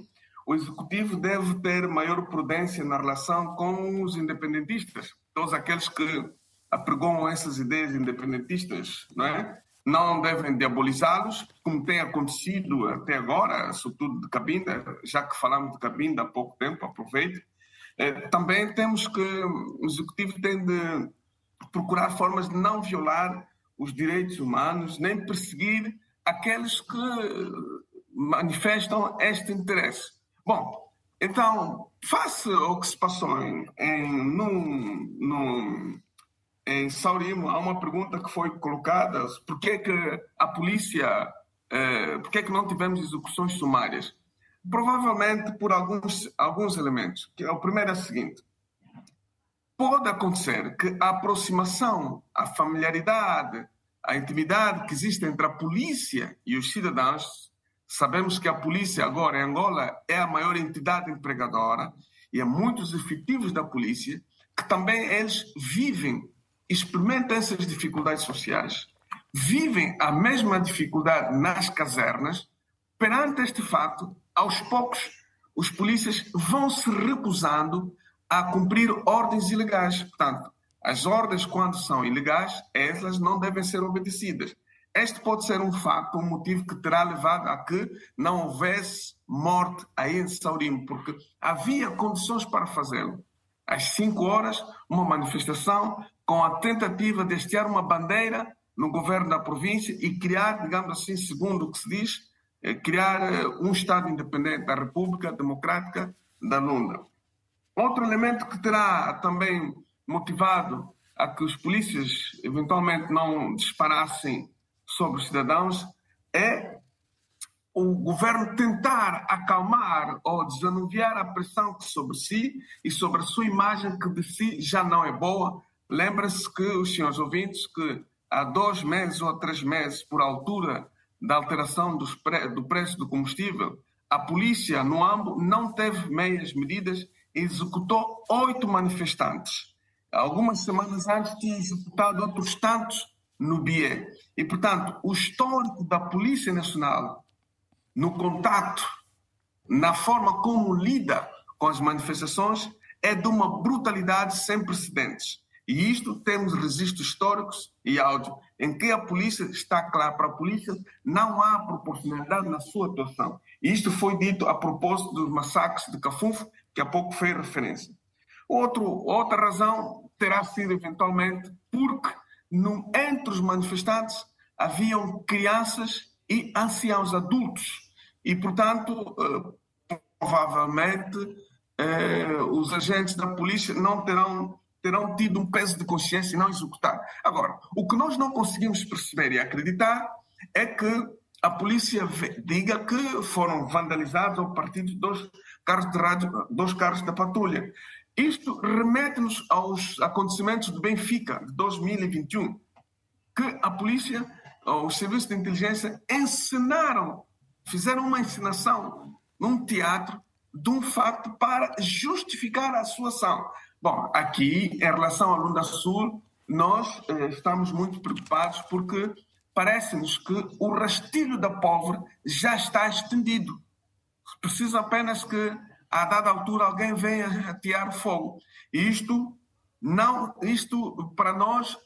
o executivo deve ter maior prudência na relação com os independentistas, todos aqueles que apregoam essas ideias independentistas, não é? Não devem diabolizá-los, como tem acontecido até agora, sobretudo de Cabinda, já que falamos de Cabinda há pouco tempo, aproveite. É, também temos que o executivo tem de procurar formas de não violar os direitos humanos, nem perseguir aqueles que manifestam este interesse. Bom, então, face ao que se passou em, num, num, em Saurimo, há uma pergunta que foi colocada: por que, que a polícia, eh, por que, que não tivemos execuções sumárias? Provavelmente por alguns, alguns elementos. Que, o primeiro é o seguinte: pode acontecer que a aproximação, a familiaridade, a intimidade que existe entre a polícia e os cidadãos, sabemos que a polícia agora em Angola é a maior entidade empregadora e há muitos efetivos da polícia que também eles vivem, experimentam essas dificuldades sociais, vivem a mesma dificuldade nas casernas. Perante este fato, aos poucos, os polícias vão se recusando a cumprir ordens ilegais. Portanto, as ordens, quando são ilegais, elas não devem ser obedecidas. Este pode ser um facto, um motivo que terá levado a que não houvesse morte aí em Saurimo, porque havia condições para fazê-lo. Às 5 horas, uma manifestação com a tentativa de estiar uma bandeira no governo da província e criar, digamos assim, segundo o que se diz, eh, criar eh, um Estado independente da República Democrática da Lunda. Outro elemento que terá também motivado a que os polícias eventualmente não disparassem sobre os cidadãos é o governo tentar acalmar ou desanuviar a pressão que sobre si e sobre a sua imagem que de si já não é boa. Lembra-se que os senhores ouvintes que há dois meses ou três meses, por altura da alteração do preço do combustível, a polícia no AMBO não teve meias medidas executou oito manifestantes. Algumas semanas antes tinha executado outros tantos no BIE. E, portanto, o histórico da Polícia Nacional no contato, na forma como lida com as manifestações, é de uma brutalidade sem precedentes. E isto temos registros históricos e áudio em que a polícia está claro para a polícia não há proporcionalidade na sua atuação. E isto foi dito a propósito dos massacres de Cafunfo que há pouco fez referência. Outro, outra razão terá sido eventualmente porque no, entre os manifestantes haviam crianças e anciãos adultos e, portanto, eh, provavelmente eh, os agentes da polícia não terão terão tido um peso de consciência e não executar. Agora, o que nós não conseguimos perceber e acreditar é que a polícia diga que foram vandalizados ou partidos dos carros de rádio, dois carros da patrulha. Isto remete-nos aos acontecimentos de Benfica, de 2021, que a polícia, os serviços de inteligência encenaram, fizeram uma encenação num teatro de um fato para justificar a sua ação. Bom, aqui, em relação ao Lunda Sul, nós eh, estamos muito preocupados porque parece-nos que o rastilho da pólvora já está estendido. Precisa apenas que, a dada altura, alguém venha atear fogo. E isto não, isto para nós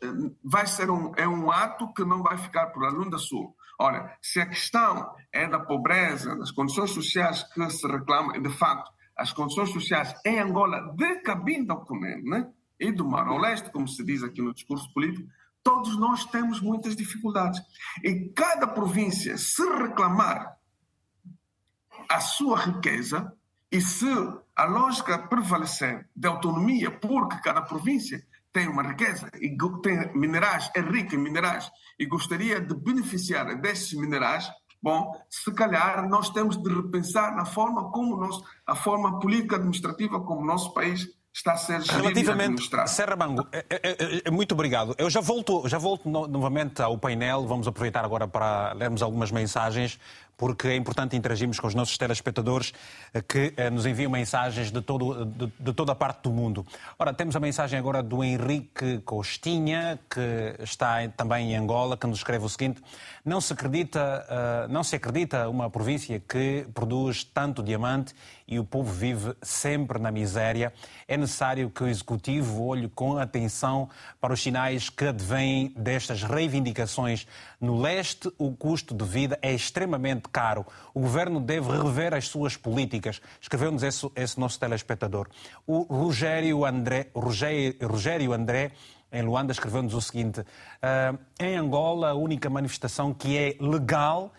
vai ser um, é um ato que não vai ficar por Alunda Sul. Ora, se a questão é da pobreza, das condições sociais que se reclamam, de facto, as condições sociais em Angola de Cabinda ao né? e do Mar ao Leste, como se diz aqui no discurso político, todos nós temos muitas dificuldades. E cada província, se reclamar a sua riqueza, e se a lógica prevalecer de autonomia, porque cada província tem uma riqueza e tem minerais, é rica em minerais, e gostaria de beneficiar desses minerais, bom, se calhar nós temos de repensar na forma como nós, a forma política administrativa como o nosso país está a ser Relativamente, Serra Bango, é, é, é, muito obrigado. Eu já volto, já volto no, novamente ao painel. Vamos aproveitar agora para lermos algumas mensagens porque é importante interagirmos com os nossos telespectadores eh, que eh, nos enviam mensagens de, todo, de, de, toda a parte do mundo. Ora, temos a mensagem agora do Henrique Costinha, que está também em Angola, que nos escreve o seguinte: não se acredita, uh, não se acredita uma província que produz tanto diamante e o povo vive sempre na miséria. É necessário que o Executivo olhe com atenção para os sinais que advêm destas reivindicações. No leste, o custo de vida é extremamente caro. O governo deve rever as suas políticas. Escreveu-nos esse, esse, nosso telespectador. O Rogério André, Rogério, Rogério André em Luanda, escreveu-nos o seguinte: uh, em Angola, a única manifestação que é legal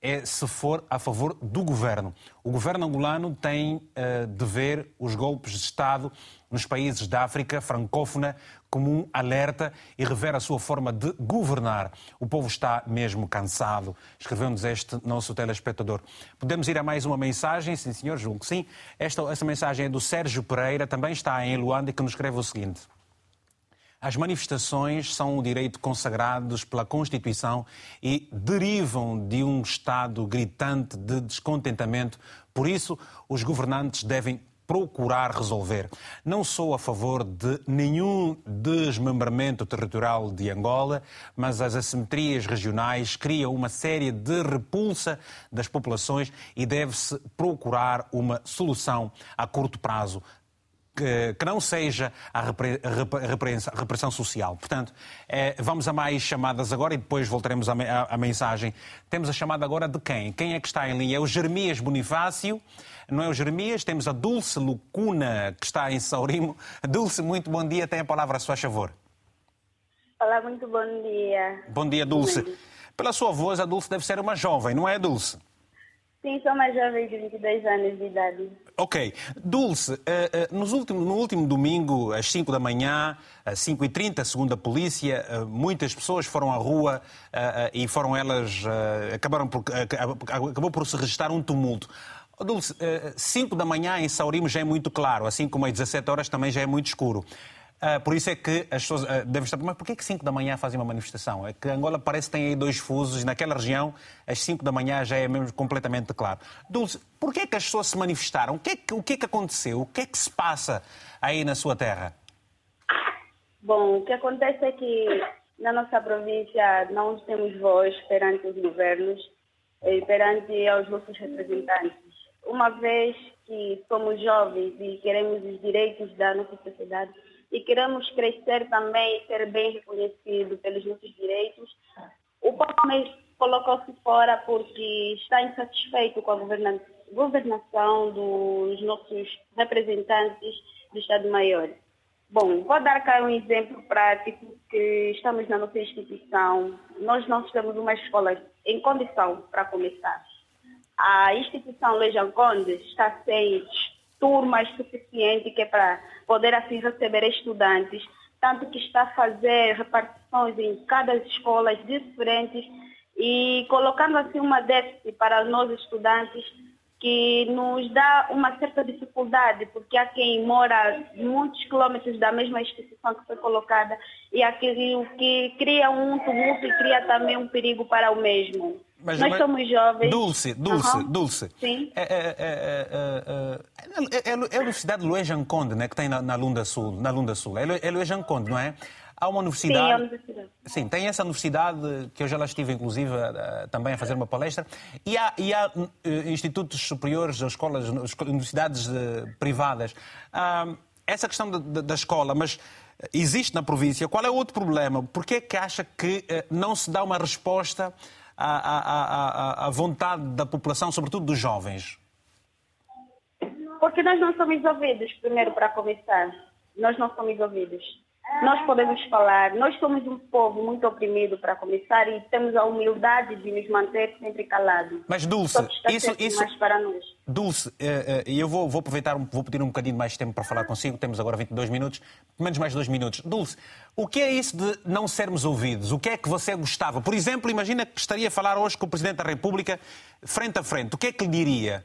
é se for a favor do governo. O governo angolano tem uh, de ver os golpes de Estado nos países da África francófona como um alerta e rever a sua forma de governar. O povo está mesmo cansado, escreveu-nos este nosso telespectador. Podemos ir a mais uma mensagem? Sim, senhor, que sim. Esta, essa mensagem é do Sérgio Pereira, também está em Luanda, e que nos escreve o seguinte. As manifestações são um direito consagrados pela Constituição e derivam de um estado gritante de descontentamento. Por isso, os governantes devem procurar resolver. Não sou a favor de nenhum desmembramento territorial de Angola, mas as assimetrias regionais criam uma série de repulsa das populações e deve-se procurar uma solução a curto prazo que, que, não seja a, repre, a, repressão, social. Portanto, é, vamos a mais chamadas agora e depois voltaremos à mensagem. Temos a chamada agora de quem? Quem é que está em linha? É o Jeremias Bonifácio. Não é o Jeremias, temos a Dulce Lucuna, que está em Saurimo. Dulce, muito bom dia. Tem a palavra a sua favor. Olá, muito bom dia. Bom dia, Dulce. Pela sua voz, a Dulce deve ser uma jovem, não é, Dulce? Sim, sou uma jovem de 22 anos de idade. Ok. Dulce, uh, uh, último, no último domingo, às 5 da manhã, às 5h30, segundo a polícia, uh, muitas pessoas foram à rua e foram elas. acabaram por, acabou por se registrar um tumulto. Dulce, 5 da manhã em Saurimo já é muito claro, assim como às 17 horas também já é muito escuro. Uh, por isso é que as pessoas uh, devem estar. Mas porquê que 5 da manhã fazem uma manifestação? É que Angola parece que tem aí dois fusos, naquela região, às 5 da manhã já é mesmo completamente claro. Dulce, porquê que as pessoas se manifestaram? O que, é que, o que é que aconteceu? O que é que se passa aí na sua terra? Bom, o que acontece é que na nossa província não temos voz perante os governos e perante os nossos representantes. Uma vez que somos jovens e queremos os direitos da nossa sociedade, e queremos crescer também e ser bem reconhecido pelos nossos direitos. O povo colocou-se fora porque está insatisfeito com a governação dos nossos representantes do Estado-Maior. Bom, vou dar cá um exemplo prático que estamos na nossa instituição. Nós não temos uma escola em condição para começar. A instituição Legião Conde está sem turmas suficiente que é para poder assim receber estudantes, tanto que está a fazer repartições em cada escola diferentes e colocando assim uma déficit para nós estudantes que nos dá uma certa dificuldade, porque há quem mora muitos quilômetros da mesma instituição que foi colocada e aquilo que cria um tumulto e cria também um perigo para o mesmo. Mas, Nós mas, somos jovens. Dulce, Dulce, uhum. Dulce. Sim. É, é, é, é, é a Universidade Luís Conde, né, que tem na, na Lunda Sul. Na Lunda Sul. É, é Luís Conde, não é? há uma universidade. Sim, a universidade. Sim, tem essa universidade que eu já lá estive, inclusive, também a fazer uma palestra. E há, e há eh, institutos superiores, escolas, esco- universidades eh, privadas. Ah, essa questão da- da, escola, mas eh, existe na província. Qual é o outro problema? Por que é que acha que eh, não se dá uma resposta à vontade da população, sobretudo dos jovens? Porque nós não somos ouvidos, primeiro para começar. Nós não somos ouvidos. Nós podemos falar, nós somos um povo muito oprimido para começar e temos a humildade de nos manter sempre calados. Mas, Dulce, isso- isso- mais para nós. Dulce, eh, eh, eu vou, vou aproveitar, vou pedir um bocadinho mais de tempo para falar consigo, temos agora 22 minutos, menos mais dois minutos. Dulce, o que é isso de não sermos ouvidos? O que é que você gostava? Por exemplo, imagina que estaria a falar hoje com o Presidente da República, frente a frente, o que é que lhe diria?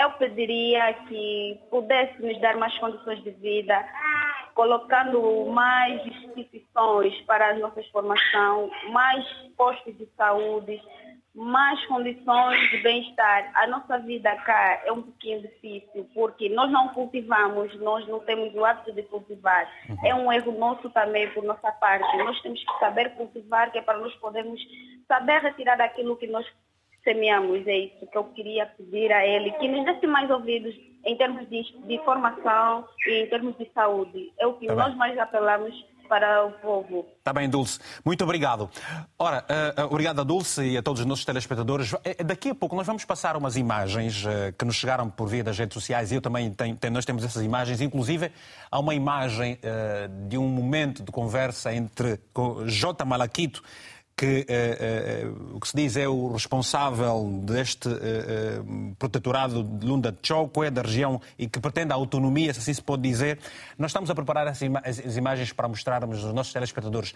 Eu pediria que pudesse nos dar mais condições de vida, colocando mais instituições para a nossa formação, mais postos de saúde, mais condições de bem-estar. A nossa vida cá é um pouquinho difícil, porque nós não cultivamos, nós não temos o hábito de cultivar. É um erro nosso também por nossa parte. Nós temos que saber cultivar, que é para nós podermos saber retirar daquilo que nós semeamos. É isso que eu queria pedir a ele, que nos desse mais ouvidos em termos de, de formação e em termos de saúde. É o que Tá bem. nós mais apelamos para o povo. Está bem, Dulce. Muito obrigado. Ora, eh, obrigado a Dulce e a todos os nossos telespectadores. Eh, Daqui a pouco nós vamos passar umas imagens eh, que nos chegaram por via das redes sociais e eu também tenho, nós temos essas imagens. Inclusive, há uma imagem eh, de um momento de conversa entre J. Malaquito, que eh, eh, o que se diz é o responsável deste protetorado de Lunda de Chokwe, da região, e que pretende a autonomia, se assim se pode dizer. Nós estamos a preparar as, ima- as- imagens para mostrarmos aos nossos telespectadores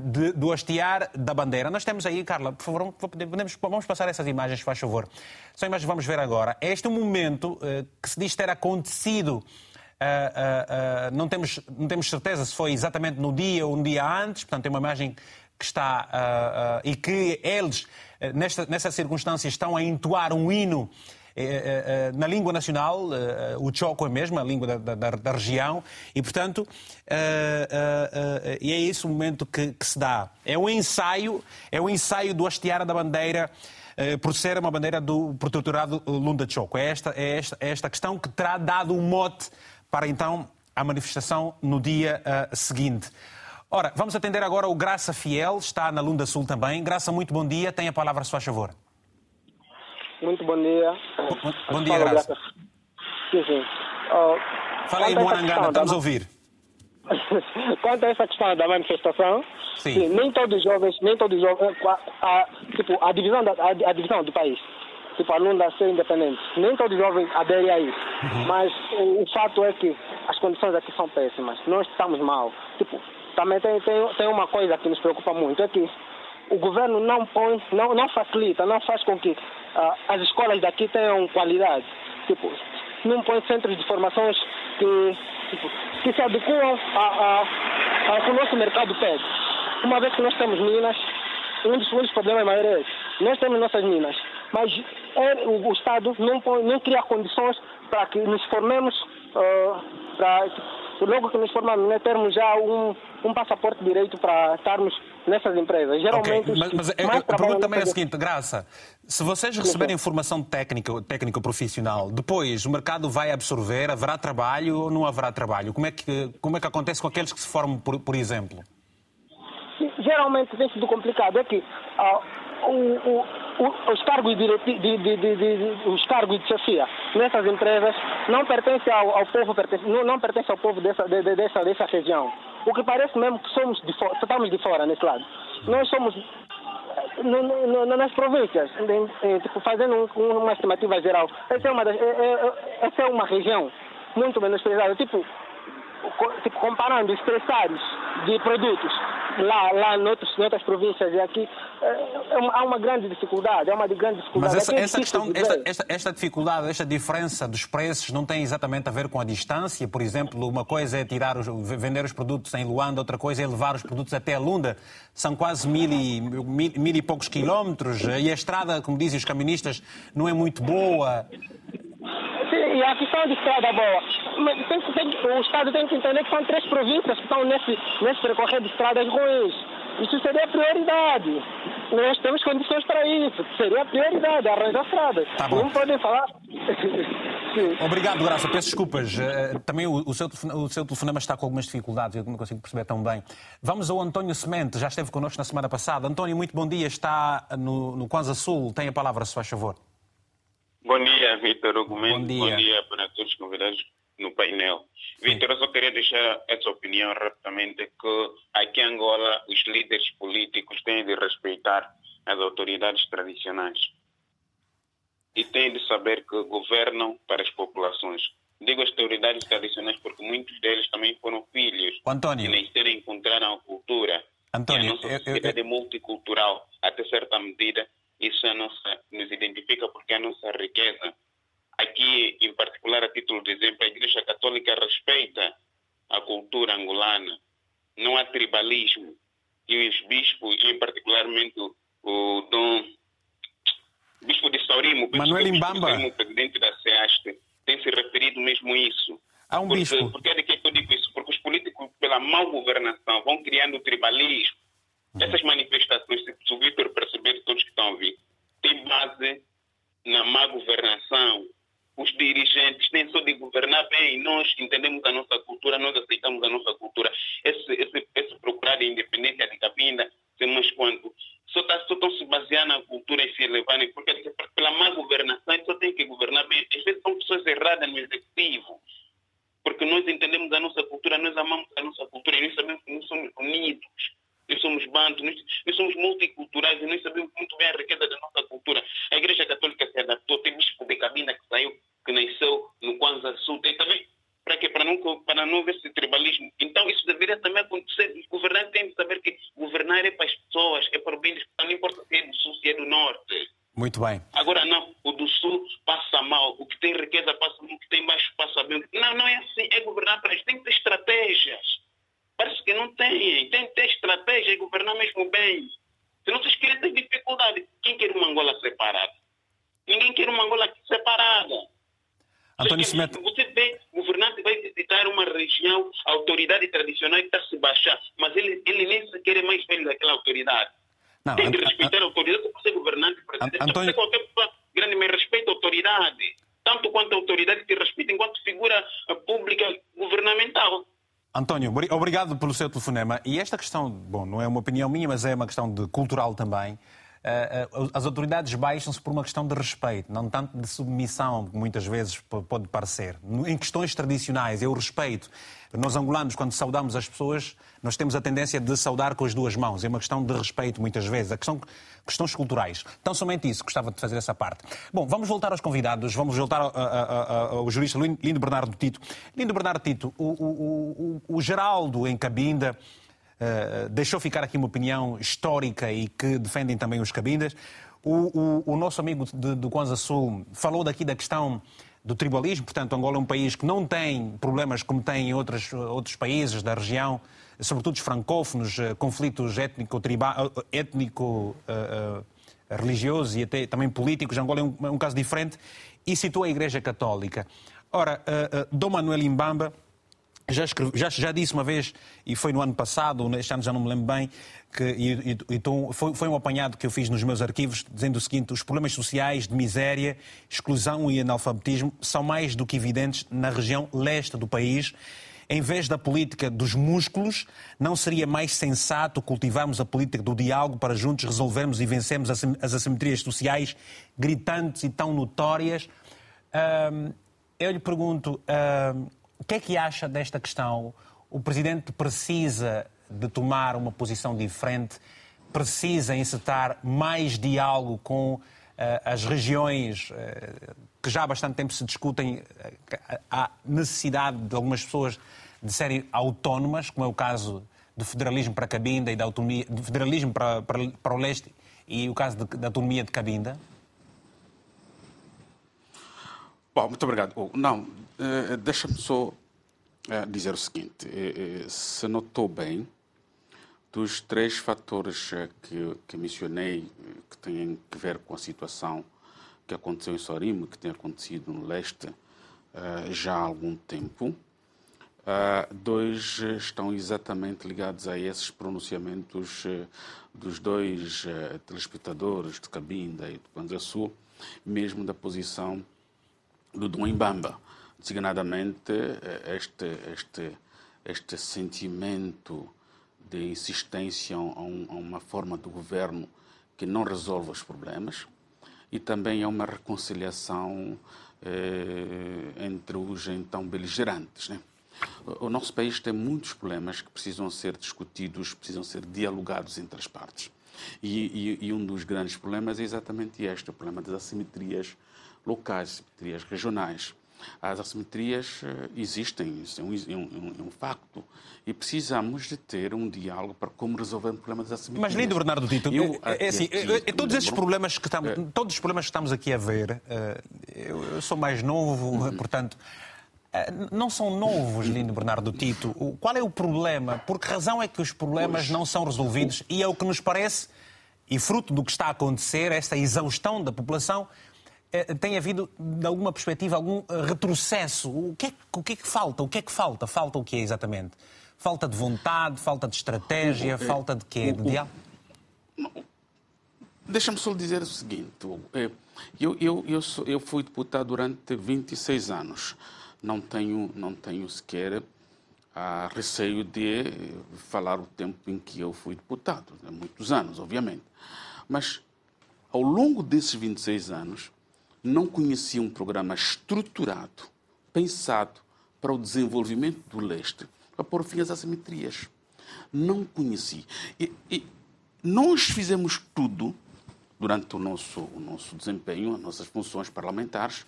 de- do hastear da bandeira. Nós temos aí, Carla, por favor, podemos, vamos passar essas imagens, faz favor. São imagens que vamos ver agora. Este é um momento eh, que se diz ter acontecido ah, ah, ah, não, temos, não temos certeza se foi exatamente no dia ou um dia antes, portanto, é uma imagem que está ah, ah, e que eles, eh, nesta, nessa circunstância, estão a entoar um hino. eh, eh, na língua nacional, o Choco é mesmo, a língua da, da- da região, e portanto, e é esse o momento que, que se dá. É o ensaio, é o ensaio do hastear da bandeira por ser uma bandeira do protetorado Lunda Choco. É esta, é, esta, é esta questão que terá dado um mote para então a manifestação no dia seguinte. Ora, vamos atender agora o Graça Fiel, está na Lunda Sul também. Graça, muito bom dia. Tem a palavra, se faz favor. Muito bom dia. Bom dia, Fala, Graça. Sim, sim. Fala aí, essa Moanangana, estamos da- a ouvir. Quanto a essa questão da manifestação, Sim. nem todos os jovens, nem todos os jovens, a, a- tipo, a divisão, da, a, a divisão do país, tipo, a Lunda ser independente, nem todos os jovens aderem a isso. Uhum. Mas o, o fato é que as condições aqui são péssimas. Nós estamos mal. Tipo, também tem, tem, tem uma coisa que nos preocupa muito, é que o governo não põe, não, não facilita, não faz com que ah, as escolas daqui tenham qualidade. Tipo, não põe centros de formações que, tipo, que se adequam ao que o nosso mercado pede. Uma vez que nós temos minas, um dos, um dos problemas maiores é esse. Nós temos nossas minas, mas é, o, o Estado não, põe, não cria condições para que nos formemos, ah, para logo que nos formamos, né, termos já um, um passaporte direito para estarmos nessas empresas. Geralmente, Ok, os mas, mas eu- eu- a pergunta também é a seguinte, Graça, se vocês receberem informação técnica, técnica profissional, depois o mercado vai absorver, haverá trabalho ou não haverá trabalho? Como é que, como é que acontece com aqueles que se formam, por, por exemplo? geralmente tem sido complicado. É que ah, o- o- o- os, cargos de, de, de, de- os cargos de chefia nessas empresas não pertencem ao, ao povo, pertence, não, não pertence ao povo dessa, de- de- dessa, dessa região. O que parece mesmo que somos de fora, estamos de fora nesse lado. Nós somos eh, no- no- no- nas províncias, tipo, fazendo um- uma estimativa geral. Essa é uma, das- é- é- essa é uma região muito menosprezada. Tipo, tipo, comparando os de produtos lá, lá noutros, noutras províncias e aqui, é, é uma- há uma grande dificuldade, é uma de grande dificuldade. Mas essa, é essa questão, esta, esta, esta dificuldade, esta diferença dos preços não tem exatamente a ver com a distância? Por exemplo, uma coisa é tirar os, vender os produtos em Luanda, outra coisa é levar os produtos até a Lunda. São quase mil e, mil, mil e poucos quilómetros e a estrada, como dizem os caministas, não é muito boa. Sim, e a questão de estrada boa. Mas tem, tem, o Estado tem que entender que são três províncias que estão nesse, nesse percorrer de estradas ruins. Isso seria a prioridade. Nós temos condições para isso. Seria a prioridade, arranjar estradas. Tá bom. Não podem falar. Sim. Obrigado, Graça. Peço desculpas. Eh, Também o, o seu, o seu telefonema está com algumas dificuldades, eu não consigo perceber tão bem. Vamos ao António Semente, já esteve connosco na semana passada. António, muito bom dia. Está no, no Kwanza Sul. Tem a palavra, se faz favor. Bom dia, Vitor Argumento. Bom dia. para todos os convidados no painel. Vitor, eu só queria deixar essa opinião rapidamente que aqui em Angola os líderes políticos têm de respeitar as autoridades tradicionais e têm de saber que governam para as populações. Digo as autoridades tradicionais porque muitos deles também foram filhos Ô, António. que nasceram e encontraram a cultura. António, e a nossa eu- eu- sociedade é multicultural, até certa medida, isso nossa, nos identifica porque é a nossa riqueza. Aqui, em particular, a título de exemplo, a Igreja Católica respeita a cultura angolana. Não há tribalismo. E os bispos, e particularmente o, Dom Bispo de Saurimo, Manuel que o Bispo de Imbamba. O presidente da SEASTE, tem se referido mesmo a isso. Há um porque, bispo. Porque é de que eu digo isso? Porque os políticos, pela má governação, vão criando tribalismo. Uhum. Essas manifestações, se o Vitor perceber, todos que estão a ouvir, tem base na má governação. Os dirigentes têm só de governar bem. Nós entendemos a nossa cultura, nós aceitamos a nossa cultura. Esse, esse, esse procurar a independência de Cabinda, mais quanto, só, tá, estão se baseando na cultura e se elevarem, porque pela má governação, só tem que governar bem. Às vezes são pessoas erradas no executivo porque nós entendemos a nossa cultura, nós amamos a nossa cultura e nós sabemos que nós somos unidos, nós somos bandos, nós, nós somos multiculturais e nós sabemos muito bem a riqueza da nossa cultura. A Igreja Católica se adaptou, tem bispo de Cabinda que saiu, que nasceu no Kwanza Sul, tem também para quê? Para não, para não haver esse tribalismo. Então, isso deveria também acontecer. Os governantes têm de saber que governar é para as pessoas, é para o bem não importa se é do sul, se é do norte. Muito bem. Agora não, o do sul passa mal, o que tem riqueza passa mal, o que tem baixo passa bem. Não, não é assim, é governar para eles. Tem que ter estratégias. Parece que não tem. Tem que ter estratégia e governar mesmo bem. Senão vocês querem ter dificuldade. Quem quer uma Angola separada? Ninguém quer uma Angola separada. António Você- Semente. Você vê, o governante vai visitar uma região, a autoridade tradicional está se baixar, mas ele, ele nem sequer é mais velho daquela autoridade. Não, Tem Ant- respeitar a autoridade, você é governante, presidente, An- Antônio- qualquer pessoa grande, mas respeita a autoridade. Tanto quanto a autoridade te respeita enquanto figura eh, pública governamental. António, obri- obrigado pelo seu telefonema. E esta questão, bom, não é uma opinião minha, mas é uma questão de cultural também. Eh, eh, As autoridades baixam-se por uma questão de respeito, não tanto de submissão, que muitas vezes pode parecer. Em questões tradicionais, o respeito. Nós, angolanos, quando saudamos as pessoas, nós temos a tendência de saudar com as duas mãos. É uma questão de respeito, muitas vezes. A questão, questões culturais. Então, somente isso, gostava de fazer essa parte. Bom, vamos voltar aos convidados, vamos voltar ao, a- a- a- ao jurista Lindo Bernardo Tito. Lindo Bernardo Tito, o, o- o- o Geraldo em Cabinda. Uh, deixou ficar aqui uma opinião histórica e que defendem também os cabindas. O, o- o nosso amigo do Kwanza Sul falou daqui da questão do tribalismo, portanto, Angola é um país que não tem problemas como tem em outros, outros países da região, sobretudo os francófonos, eh, conflitos étnico-tribal, étnico, eh, eh, religiosos e até também políticos. Angola é um, é um caso diferente e citou a Igreja Católica. Ora, eh, eh, Dom Manuel Imbamba já, escrevi- já, já disse uma vez, e foi no ano passado, ou este ano já não me lembro bem, que e- e- então, foi, foi um apanhado que eu fiz nos meus arquivos, dizendo o seguinte: os problemas sociais de miséria, exclusão e analfabetismo são mais do que evidentes na região leste do país. Em vez da política dos músculos, não seria mais sensato cultivarmos a política do diálogo para juntos resolvermos e vencermos as as assimetrias sociais gritantes e tão notórias? Eu lhe pergunto, o que é que acha desta questão? O Presidente precisa de tomar uma posição diferente, precisa incitar mais diálogo com ah, as regiões ah, que já há bastante tempo se discutem ah, a necessidade de algumas pessoas de serem autónomas, como é o caso do federalismo para Cabinda e da autonomia, do federalismo para, para, para o leste e o caso de- da autonomia de Cabinda? Bom, muito obrigado. Não, eh, deixa-me só eh, dizer o seguinte: eh, se notou bem, dos três fatores que, que mencionei, que têm a ver com a situação que aconteceu em Sorimo, que tem acontecido no leste já há algum tempo. Dois estão exatamente ligados a esses pronunciamentos dos dois telespectadores de Cabinda e de Kwanza Sul, mesmo da posição do Dom Imbamba, designadamente este, este, este sentimento de insistência a, um, a uma forma de governo que não resolve os problemas e também a uma reconciliação entre os então beligerantes. Né? O nosso país tem muitos problemas que precisam ser discutidos, precisam ser dialogados entre as partes. E, e, e um dos grandes problemas é exatamente este, o problema das assimetrias locais, assimetrias regionais. As assimetrias uh, existem, isso é um, é, um, é um, facto, e precisamos de ter um diálogo para como resolver o problema das assimetrias. Mas, lindo Bernardo Dito, eu, é, é assim, é, todos esses problemas que estamos, todos os problemas que estamos aqui a ver, uh, eu, eu, sou mais novo, uhum. portanto, eh, não são novos, Lindo Bernardo Tito. Qual é o problema? Por que razão é que os problemas não são resolvidos? E é o que nos parece, e fruto do que está a acontecer, esta exaustão da população, eh, tem havido, de alguma perspectiva, algum eh, retrocesso. O que, é, o que é que falta? O que é que falta? Falta o que é exatamente? Falta de vontade, falta de estratégia, falta de quê? De diálogo? Deixa-me só dizer o seguinte. Eu, eu, eu, sou, eu fui deputado durante 26 anos não tenho, não tenho sequer ah, receio de falar o tempo em que eu fui deputado, há muitos anos, obviamente. Mas, ao longo desses 26 anos, não conheci um programa estruturado, pensado para o desenvolvimento do leste, para pôr fim às assimetrias. Não conheci. E, e nós fizemos tudo durante o nosso, o nosso desempenho, as nossas funções parlamentares,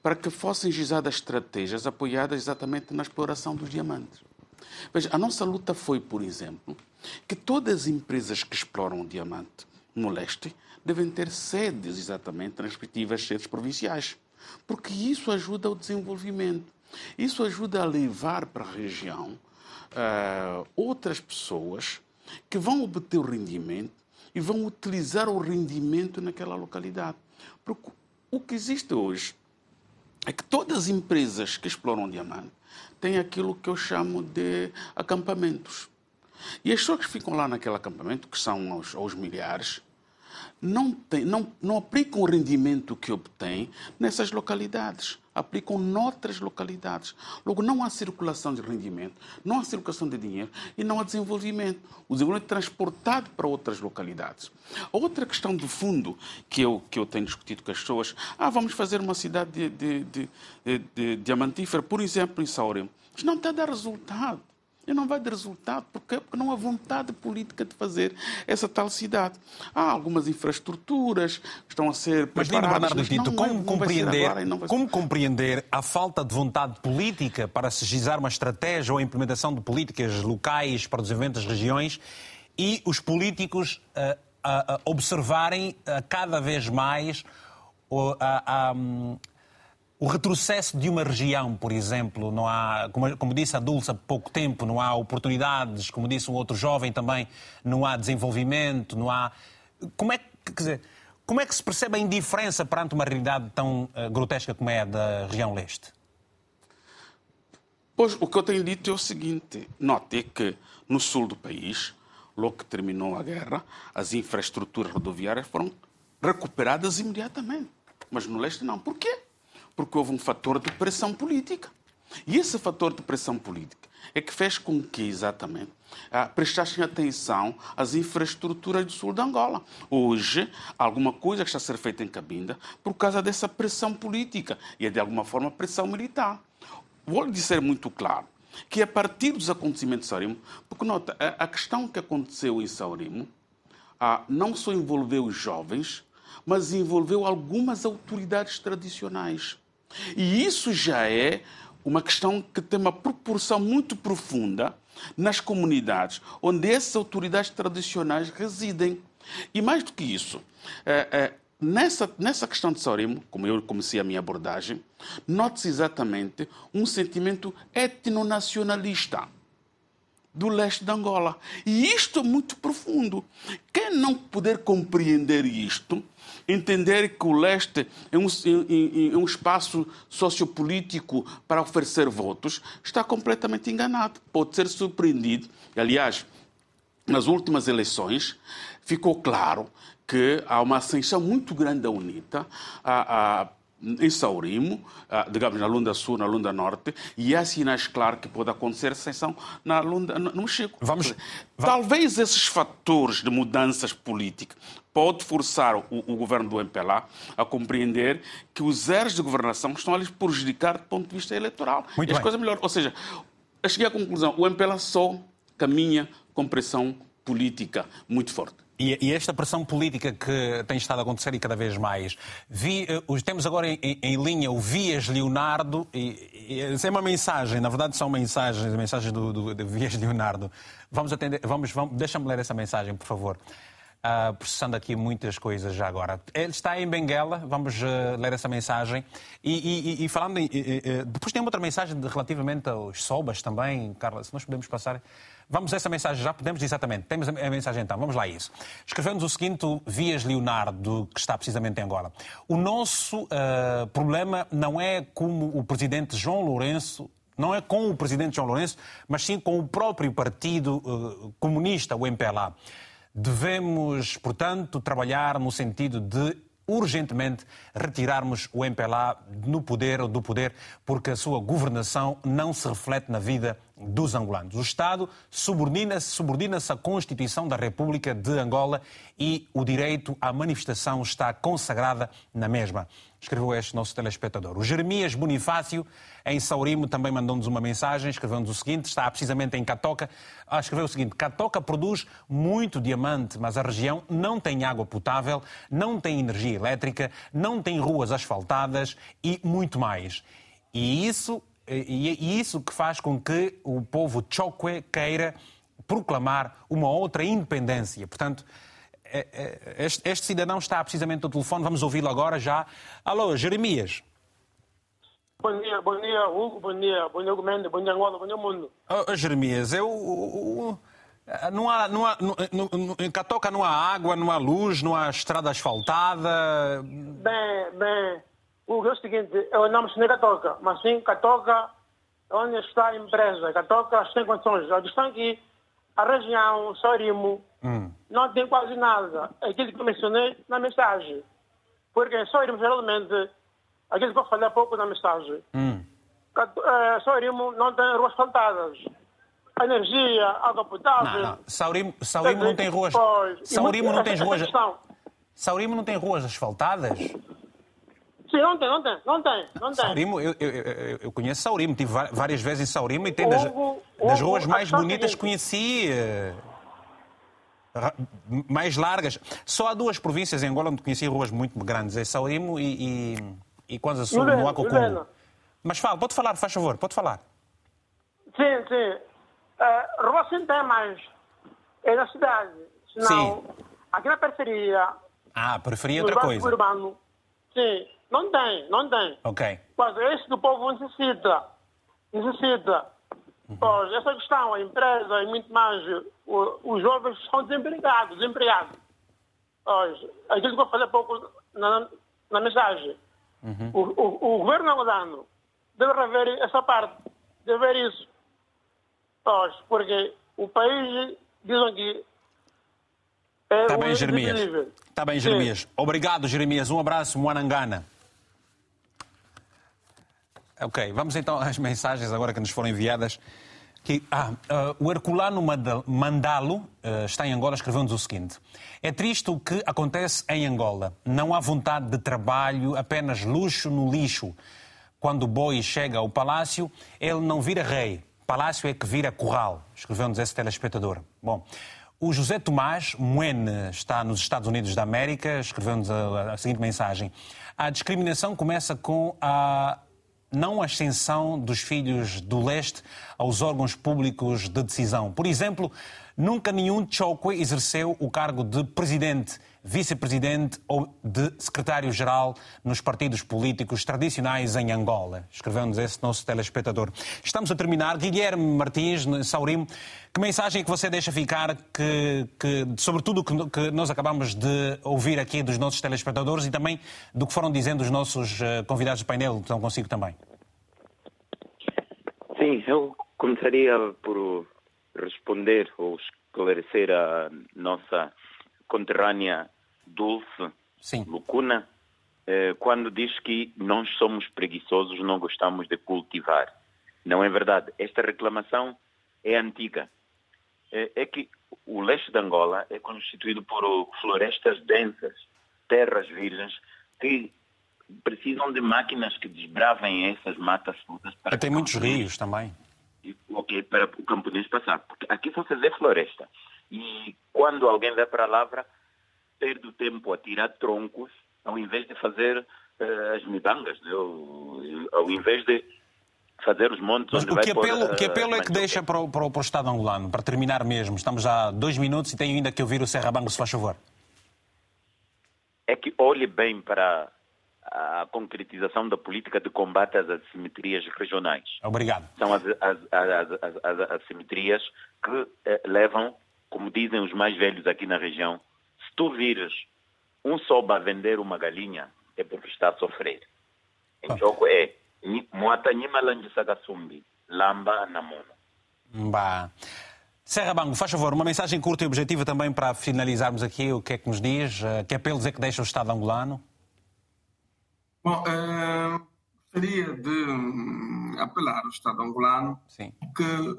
para que fossem gizadas estratégias apoiadas exatamente na exploração dos diamantes. Veja, a nossa luta foi, por exemplo, que todas as empresas que exploram o diamante no leste devem ter sedes exatamente nas respectivas sedes provinciais, porque isso ajuda ao desenvolvimento. Isso ajuda a levar para a região uh, outras pessoas que vão obter o rendimento e vão utilizar o rendimento naquela localidade. Porque o que existe hoje é que todas as empresas que exploram diamante têm aquilo que eu chamo de acampamentos. E as pessoas que ficam lá naquele acampamento, que são aos milhares, não, tem, não, não aplicam o rendimento que obtêm nessas localidades, aplicam noutras localidades. Logo, não há circulação de rendimento, não há circulação de dinheiro e não há desenvolvimento. O desenvolvimento é transportado para outras localidades. Outra questão de fundo que eu, que eu tenho discutido com as pessoas, ah, vamos fazer uma cidade de, de, de, de, de diamantífera, por exemplo, em Saurem. Isto não está a dar resultado e não vai dar resultado. Porque não há vontade política de fazer essa tal cidade. Há algumas infraestruturas que estão a ser mas, preparadas. Mas, Bernardo Tito, como, compreender, como compreender a falta de vontade política para se gizar uma estratégia ou a implementação de políticas locais para o desenvolvimento das regiões e os políticos uh, uh, observarem uh, cada vez mais a, o retrocesso de uma região, por exemplo, não há, como, como disse a Dulce há pouco tempo, não há oportunidades, como disse um outro jovem também, não há desenvolvimento, não há. Como é que, quer dizer, como é que se percebe a indiferença perante uma realidade tão uh, grotesca como é a da região leste? Pois, o que eu tenho dito é o seguinte: note que no sul do país, logo que terminou a guerra, as infraestruturas rodoviárias foram recuperadas imediatamente. Mas no leste não. Por quê? Porque houve um fator de pressão política. E esse fator de pressão política é que fez com que, exatamente, ah, prestassem atenção às infraestruturas do sul de Angola. Hoje, alguma coisa está a ser feita em Cabinda por causa dessa pressão política e é, de alguma forma, pressão militar. Vou lhe dizer muito claro que a partir dos acontecimentos de Saurimo, porque nota, a, questão que aconteceu em Saurimo ah, não só envolveu os jovens, mas envolveu algumas autoridades tradicionais. E isso já é uma questão que tem uma proporção muito profunda nas comunidades onde essas autoridades tradicionais residem. E mais do que isso, é, é, nessa, nessa questão de Saurimo, como eu comecei a minha abordagem, note-se exatamente um sentimento etnonacionalista do leste de Angola. E isto é muito profundo. Quem não puder compreender isto, entender que o leste é um, é um espaço sociopolítico para oferecer votos, está completamente enganado. Pode ser surpreendido. Aliás, nas últimas eleições, ficou claro que há uma ascensão muito grande da UNITA. A, a, em Saurimo, digamos, na Lunda Sul, na Lunda Norte, e há sinais claros que pode acontecer ascensão na Lunda, no Chico. Vamos, Talvez esses fatores de mudanças políticas pode forçar o, o, governo do MPLA a compreender que os erros de governação estão a lhes prejudicar do ponto de vista eleitoral. Muito e as bem. coisas melhor. Ou seja, eu cheguei à conclusão, o MPLA só caminha com pressão política muito forte. E, esta pressão política que tem estado a acontecer e cada vez mais. Vi, uh, temos agora em, em, linha o Vias Leonardo, e, e, essa é uma mensagem, na verdade são mensagens, mensagens do, do, do Vias Leonardo. Vamos atender, vamos, vamos deixa-me ler essa mensagem, por favor. Uh, processando aqui muitas coisas já agora. Ele está em Benguela, vamos uh, ler essa mensagem. E, e falando em, Depois tem outra mensagem de, relativamente aos Sobas também, Carla, se nós podemos passar. Vamos a essa mensagem já? Podemos, exatamente. Temos a mensagem então. Vamos lá a isso. Escreveu-nos o seguinte, Vias Leonardo, que está precisamente em Angola. O nosso uh, problema não é como o presidente João Lourenço não é com o presidente João Lourenço, mas sim com o próprio partido uh, comunista, o MPLA. Devemos, portanto, trabalhar no sentido de urgentemente retirarmos o MPLA no poder ou do poder, porque a sua governação não se reflete na vida dos angolanos. O Estado subordina-se subordina à Constituição da República de Angola e o direito à manifestação está consagrada na mesma. Escreveu este nosso telespectador. O Jeremias Bonifácio, em Saurimo, também mandou-nos uma mensagem, escreveu-nos o seguinte, está precisamente em Catoca. Ah, escreveu o seguinte, Catoca produz muito diamante, mas a região não tem água potável, não tem energia elétrica, não tem ruas asfaltadas e muito mais. E isso e isso que faz com que o povo Chokwe queira proclamar uma outra independência. Portanto, é, é, este, este cidadão está precisamente ao telefone, vamos ouvi-lo agora já. Alô, Jeremias. Bom dia, bom dia, Hugo, bom dia, bom dia, Gomes, bom dia, Angola, bom dia, mundo. Oh, Jeremias, eu. Não há, não há, não, em Catoca não há água, não há luz, não há estrada asfaltada. Bem, bem, o é o seguinte, eu não mencionei Catoca, mas sim Catoca é onde está a empresa. Catoca tem condições. A questão aqui, a região, Sorimo, hum. não tem quase nada. Aquilo que eu mencionei na mensagem. Porque Sorimo, geralmente, aquilo que eu falei há pouco na mensagem, hum. Eh, Sorimo não tem ruas asfaltadas. Energia, água potável. Não, não. Saurimo, Saurimo não tem ruas. Saurimo não tem ruas. Saurimo não tem ruas asfaltadas? Sim, não tem, não tem, não tem, não tem. Saurimo, eu, eu, eu, conheço Saurimo, estive várias vezes em Saurimo e tem das, das ruas mais bonitas que conheci. Eh, mais largas. Só há duas províncias em Angola onde conheci ruas muito grandes, é Saurimo e, e, e Kwanza Sul, no Acocumbo. Mas fala, pode falar, faz favor, pode falar. Sim, sim. Uh, rua sim tem mais. É na cidade. Senão, sim. aqui na periferia. Ah, periferia é outra coisa. Urbano, sim. Não tem, não tem. Ok. Mas é isso que o povo necessita. Necessita. Uhum. Pois, essa questão, a empresa e muito mais, o, os jovens são desempregados, desempregados. Pois, aquilo que eu falei há pouco na, na mensagem. Uhum. O, o, o, governo angolano deve rever essa parte, deve ver isso. Pois, porque o país, dizem que é Está bem, Jeremias. Está bem, Jeremias. Obrigado, Jeremias. Um abraço, Moanangana. Ok, vamos então às mensagens agora que nos foram enviadas. Que, ah, uh, o Herculano Mandalo uh, está em Angola, escreveu-nos o seguinte: É triste o que acontece em Angola. Não há vontade de trabalho, apenas luxo no lixo. Quando o boi chega ao palácio, ele não vira rei. Palácio é que vira curral. Escreveu-nos esse telespectador. Bom, o José Tomás Moene está nos Estados Unidos da América, escreveu-nos a, a seguinte mensagem: A discriminação começa com a não ascensão dos filhos do leste aos órgãos públicos de decisão. Por exemplo, nunca nenhum Chokwe exerceu o cargo de presidente, vice-presidente ou de secretário-geral nos partidos políticos tradicionais em Angola. Escreveu-nos esse nosso telespectador. Estamos a terminar. Guilherme Martins, Saurimo, que mensagem é que você deixa ficar, que, que, sobretudo que, que nós acabamos de ouvir aqui dos nossos telespectadores e também do que foram dizendo os nossos eh, convidados do painel, que estão consigo também? Sim, eu começaria por responder ou esclarecer a nossa conterrânea Dulce Sim. Lucuna eh, quando diz que nós somos preguiçosos, não gostamos de cultivar. Não é verdade. Esta reclamação é antiga. É, é que o leste de Angola é constituído por florestas densas, terras virgens, que precisam de máquinas que desbravem essas matas todas. Para Tem muitos rios também. Ok, para o camponês passar. Porque aqui só fazer floresta. E quando alguém vai para a lavra, perde o tempo a tirar troncos, ao invés de fazer uh, as mibangas, né? ao, invés de fazer os montes Mas onde o vai que apelo, pôr, que apelo é que deixa para o, para, o, para o Estado angolano, para terminar mesmo? Estamos há dois minutos e tenho ainda que ouvir o Serra Bango, se faz favor. É que olhe bem para a concretização da política de combate às assimetrias regionais. Obrigado. São as, as, as, as assimetrias que eh, levam, como dizem os mais velhos aqui na região, se tu vires um soba a vender uma galinha, é porque está a sofrer. Em jogo é moata lamba namuno. Bah. Serra Bango, faz favor, uma mensagem curta e objetiva também para finalizarmos aqui o que é que nos diz, que apelos é que deixa o Estado angolano? Bom, uh, gostaria de um, apelar ao Estado angolano Sim. que,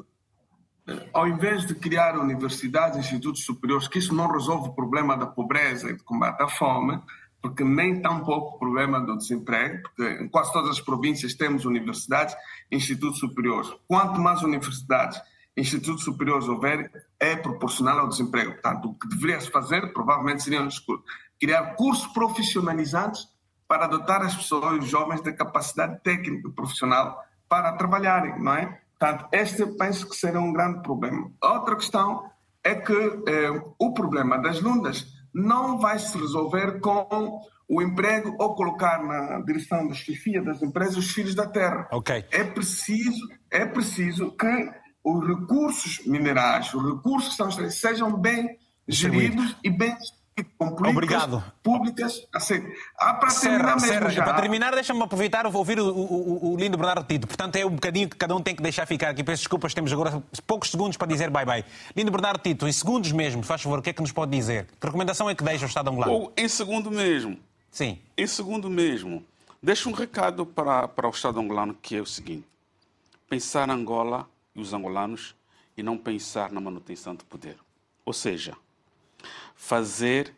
ao invés de criar universidades, institutos superiores, que isso não resolve o problema da pobreza e de combate à fome, porque nem tampouco o problema do desemprego, porque em quase todas as províncias temos universidades e institutos superiores. Quanto mais universidades e institutos superiores houver, é proporcional ao desemprego. Portanto, o que deveria se fazer, provavelmente, seria criar cursos profissionalizantes para dotar as pessoas, os jovens, da capacidade técnica e profissional para trabalharem, não é? Portanto, este eu penso que será um grande problema. Outra questão é que eh, o problema das lundas não vai se resolver com o emprego ou colocar na direção da chefia das empresas os filhos da terra. Ok. É preciso, é preciso que os recursos minerais, os recursos que são sejam bem geridos e bem com políticas Obrigado. públicas assim, para Serra, terminar mesmo Serra, já. Para terminar, deixa-me aproveitar ouvir o, o, o, lindo Bernardo Tito. Portanto, é um bocadinho que cada um tem que deixar ficar aqui. Peço desculpas, temos agora poucos segundos para dizer bye-bye. Lindo Bernardo Tito, em segundos mesmo, faz favor, o que é que nos pode dizer? Que recomendação é que deixa o Estado angolano? Ou em segundo mesmo. Sim. Em segundo mesmo. Deixa um recado para, para o Estado angolano que é o seguinte. Pensar na Angola e os angolanos e não pensar na manutenção do poder. Ou seja, fazer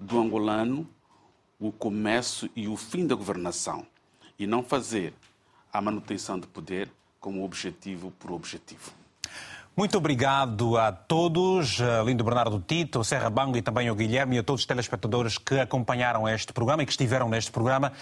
do angolano o começo e o fim da governação e não fazer a manutenção do poder como objetivo por objetivo. Muito obrigado a todos, Lindo Bernardo Tito, Serra Bango e também ao Guilherme e a todos os telespectadores que acompanharam este programa e que estiveram neste programa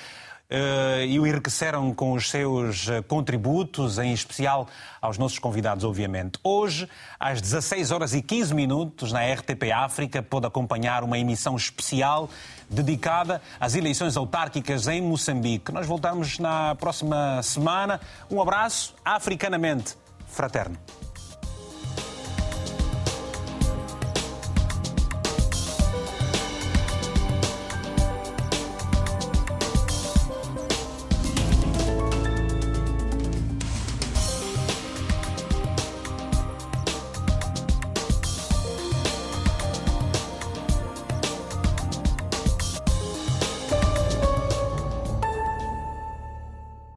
e o enriqueceram com os seus contributos, em especial aos nossos convidados, obviamente. Hoje, às 16 horas e 15 minutos, na RTP África, pode acompanhar uma emissão especial dedicada às eleições autárquicas em Moçambique. Nós voltamos na próxima semana. Um abraço africanamente fraterno.